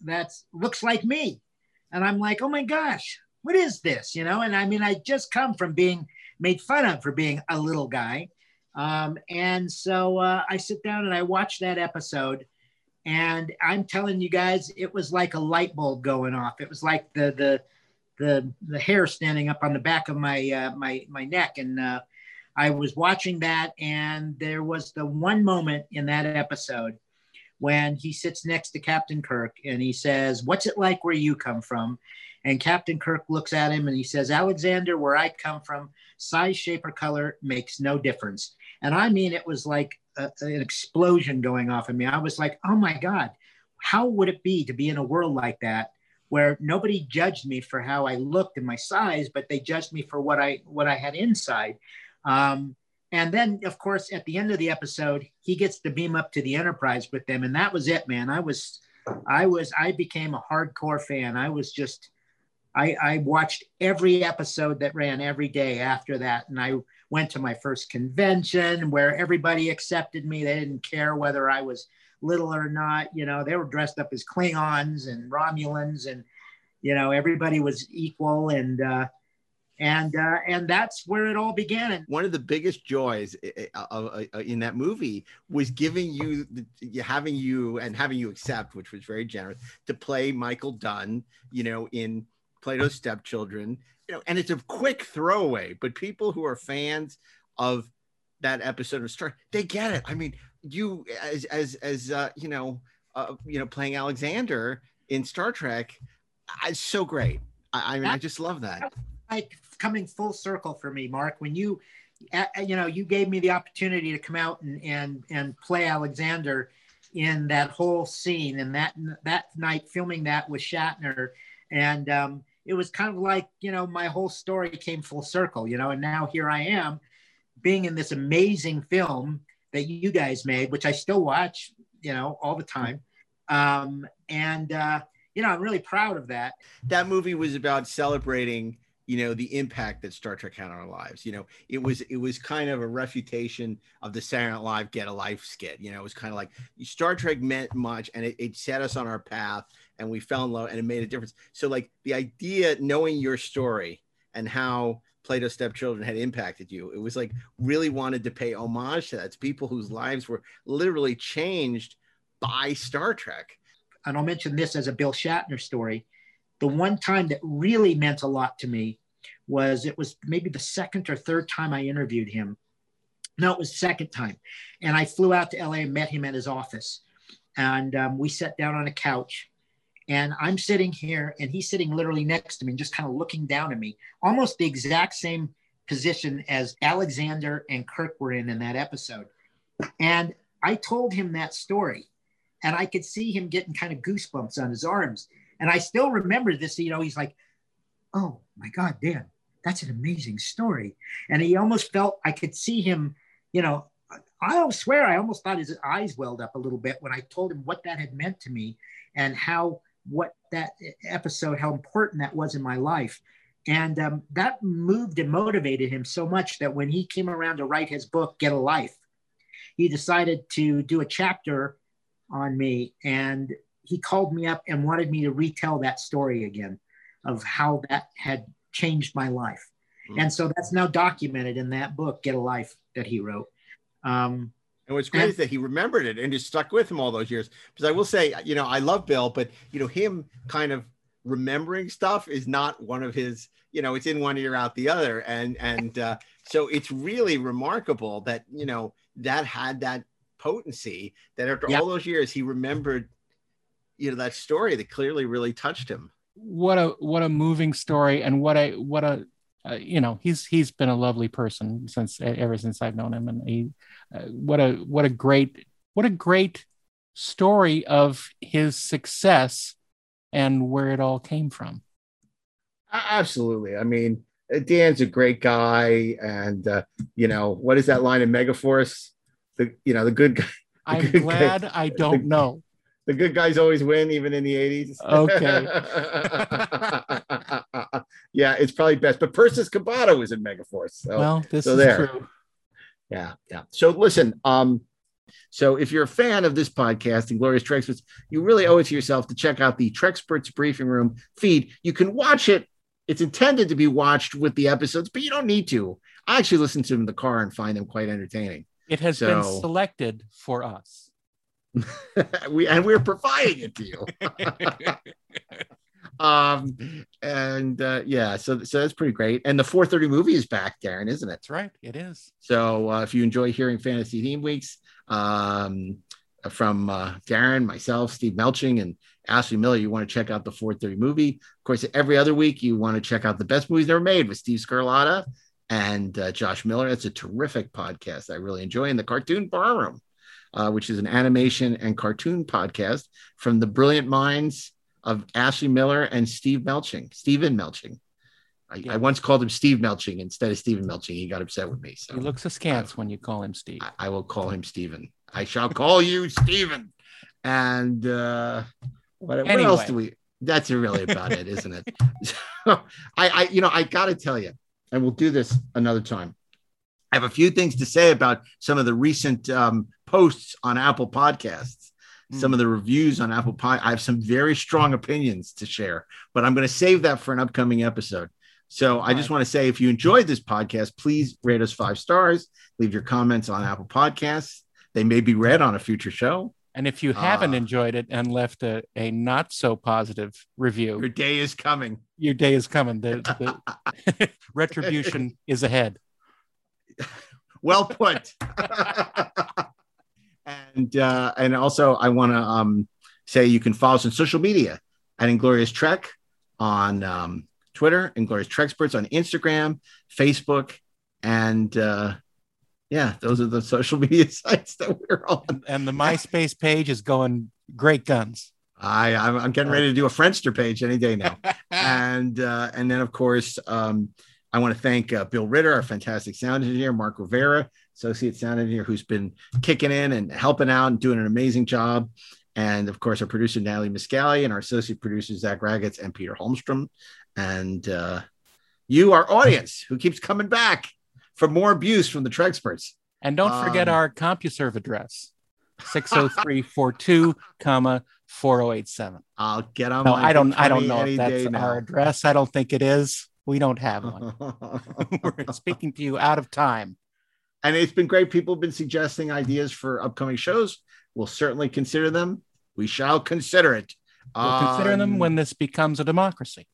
that looks like me. And I'm like, oh my gosh, what is this? You know, and I mean, I just come from being made fun of for being a little guy. Um, and so uh, I sit down and I watch that episode. And I'm telling you guys, it was like a light bulb going off. It was like the the the, the hair standing up on the back of my uh, my my neck. And uh, I was watching that, and there was the one moment in that episode when he sits next to Captain Kirk and he says, "What's it like where you come from?" And Captain Kirk looks at him and he says, Alexander, where I come from, size, shape, or color makes no difference. And I mean, it was like a, an explosion going off in me. I was like, oh my God, how would it be to be in a world like that? Where nobody judged me for how I looked and my size, but they judged me for what I what I had inside. Um, and then, of course, at the end of the episode, he gets to beam up to the Enterprise with them, and that was it, man. I was, I was, I became a hardcore fan. I was just, I, I watched every episode that ran every day after that. And I went to my first convention where everybody accepted me. They didn't care whether I was little or not. You know, they were dressed up as Klingons and Romulans, and, you know, everybody was equal. And, uh, and uh, and that's where it all began. One of the biggest joys uh, in that movie was giving you, having you, and having you accept, which was very generous, to play Michael Dunn. You know, in Plato's Stepchildren, you know, and it's a quick throwaway, but people who are fans of that episode of Star, they get it. I mean, you as as as uh, you know, uh, you know, playing Alexander in Star Trek, it's so great. I, I mean, I just love that. Like coming full circle for me, Mark. When you, you know, you gave me the opportunity to come out and and and play Alexander in that whole scene, and that that night filming that with Shatner, and um, it was kind of like you know my whole story came full circle you know and now here i am being in this amazing film that you guys made which i still watch you know all the time. Um, and uh, you know i'm really proud of that. That movie was about celebrating you know the impact that Star Trek had on our lives. You know, it mm-hmm. was it was kind of a refutation of the Saturday Night Live Get a Life skit. You know, it was kind of like Star Trek meant much, and it, it set us on our path, and we fell in love, and it made a difference. So, like the idea, knowing your story and how Plato's Stepchildren had impacted you, it was like really wanted to pay homage to that. It's people whose lives were literally changed by Star Trek. And I'll mention this as a Bill Shatner story the one time that really meant a lot to me was it was maybe the second or third time I interviewed him. No, it was second time. And I flew out to LA and met him at his office. And um, we sat down on a couch. And I'm sitting here, and he's sitting literally next to me, just kind of looking down at me, almost the exact same position as Alexander and Kirk were in in that episode. And I told him that story, and I could see him getting kind of goosebumps on his arms. And I still remember this, you know, he's like, oh my God, Dan, that's an amazing story. And he almost felt, I could see him, you know, I'll swear I almost thought his eyes welled up a little bit when I told him what that had meant to me and how, what that episode, how important that was in my life. And um, that moved and motivated him so much that when he came around to write his book, Get a Life, he decided to do a chapter on me. And he called me up and wanted me to retell that story again of how that had changed my life. Mm. And so that's now documented in that book, Get a Life, that he wrote. Um, And what's great is that he remembered it and it stuck with him all those years. Because I will say, you know, I love Bill, but you know, him kind of remembering stuff is not one of his. You know, it's in one ear out the other, and and uh, so it's really remarkable that you know that had that potency that after Yeah. all those years he remembered, you know, that story that clearly really touched him. what a what a moving story and what a what a uh, you know he's he's been a lovely person since ever since I've known him and he uh, what a what a great what a great story of his success and where it all came from. Absolutely. I mean, uh, Dan's a great guy, and uh, you know what is that line in Megaforce? The you know the good guy. the I'm good glad guy- I don't the- know. The good guys always win, even in the eighties. Okay. yeah, it's probably best. But Persis Khambatta was in Megaforce. So, Well, this so is there. true. Yeah, yeah. So listen, um, so if you're a fan of this podcast, Inglorious Treksperts, you really owe it to yourself to check out the Treksperts Briefing Room feed. You can watch it. It's intended to be watched with the episodes, but you don't need to. I actually listen to them in the car and find them quite entertaining. It has been selected for us. we and we're providing it to you. um and uh yeah so so that's pretty great. And the 430 movie is back darren isn't it? That's right. It is. So uh, if you enjoy hearing fantasy theme weeks um from uh, darren myself steve melching and ashley miller you want to check out the 430 movie. Of course every other week you want to check out the best movies ever made with steve scarlatta and uh, josh miller. That's a terrific podcast. I really enjoy in the cartoon bar room uh, which is an animation and cartoon podcast from the brilliant minds of Ashley Miller and Steve Melching, Stephen Melching. I, I once called him Steve Melching instead of Stephen Melching. He got upset with me. So He looks askance when you call him Steve. I, I will call him Stephen. I shall call you Stephen. And uh, what, what else do we? That's really about it, isn't it? So I, I, you know, I got to tell you, and we'll do this another time. I have a few things to say about some of the recent um, posts on Apple Podcasts, some of the reviews on Apple Pod. I have some very strong opinions to share, but I'm going to save that for an upcoming episode. So I just want to say, if you enjoyed this podcast, please rate us five stars. Leave your comments on Apple Podcasts. They may be read on a future show. And if you haven't Uh, enjoyed it and left a, a not so positive review, your day is coming. Your day is coming. The, the retribution is ahead. well put. and uh, and also I want to um, say you can follow us on social media at Inglorious Trek on um, Twitter, Inglorious Treksperts on Instagram, Facebook, and uh, yeah, those are the social media sites that we're on. And the MySpace page is going great guns. I I'm, I'm getting ready to do a Friendster page any day now, and uh, and then of course um, I want to thank uh, Bill Ritter, our fantastic sound engineer, Mark Rivera, associate sound engineer, who's been kicking in and helping out and doing an amazing job, and of course our producer Natalie Miscali and our associate producers Zach Ragatz and Peter Holmstrom, and uh, you, our audience, who keeps coming back for more abuse from the Treksperts. And don't forget Um, our CompuServe address 60342, comma 4087. I'll get on No, I don't I don't know if that's our address. I don't think it is. We don't have one. We're speaking to you out of time. And it's been great. People have been suggesting ideas for upcoming shows. We'll certainly consider them. We shall consider it. We'll consider them Um, when this becomes a democracy.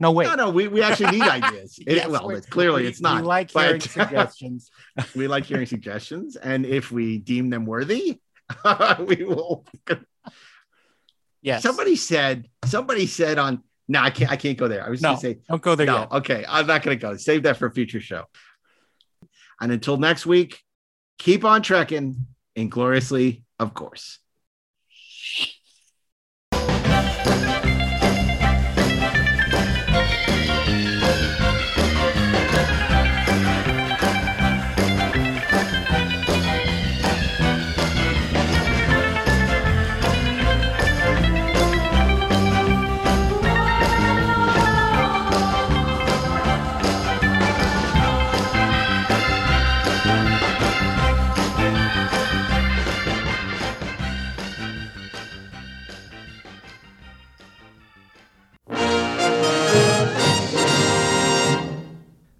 No, wait. No, no, we, we actually need ideas. It- Yes, well, it's, clearly we- it's not. We like but- hearing suggestions. we like hearing suggestions, and if we deem them worthy, we will. Yes. Somebody said. Somebody said on. No, I can't. I can't go there. I was No, going to say. don't go there no, yet. Okay, I'm not going to go. Save that for a future show. And until next week, keep on trekking ingloriously, of course.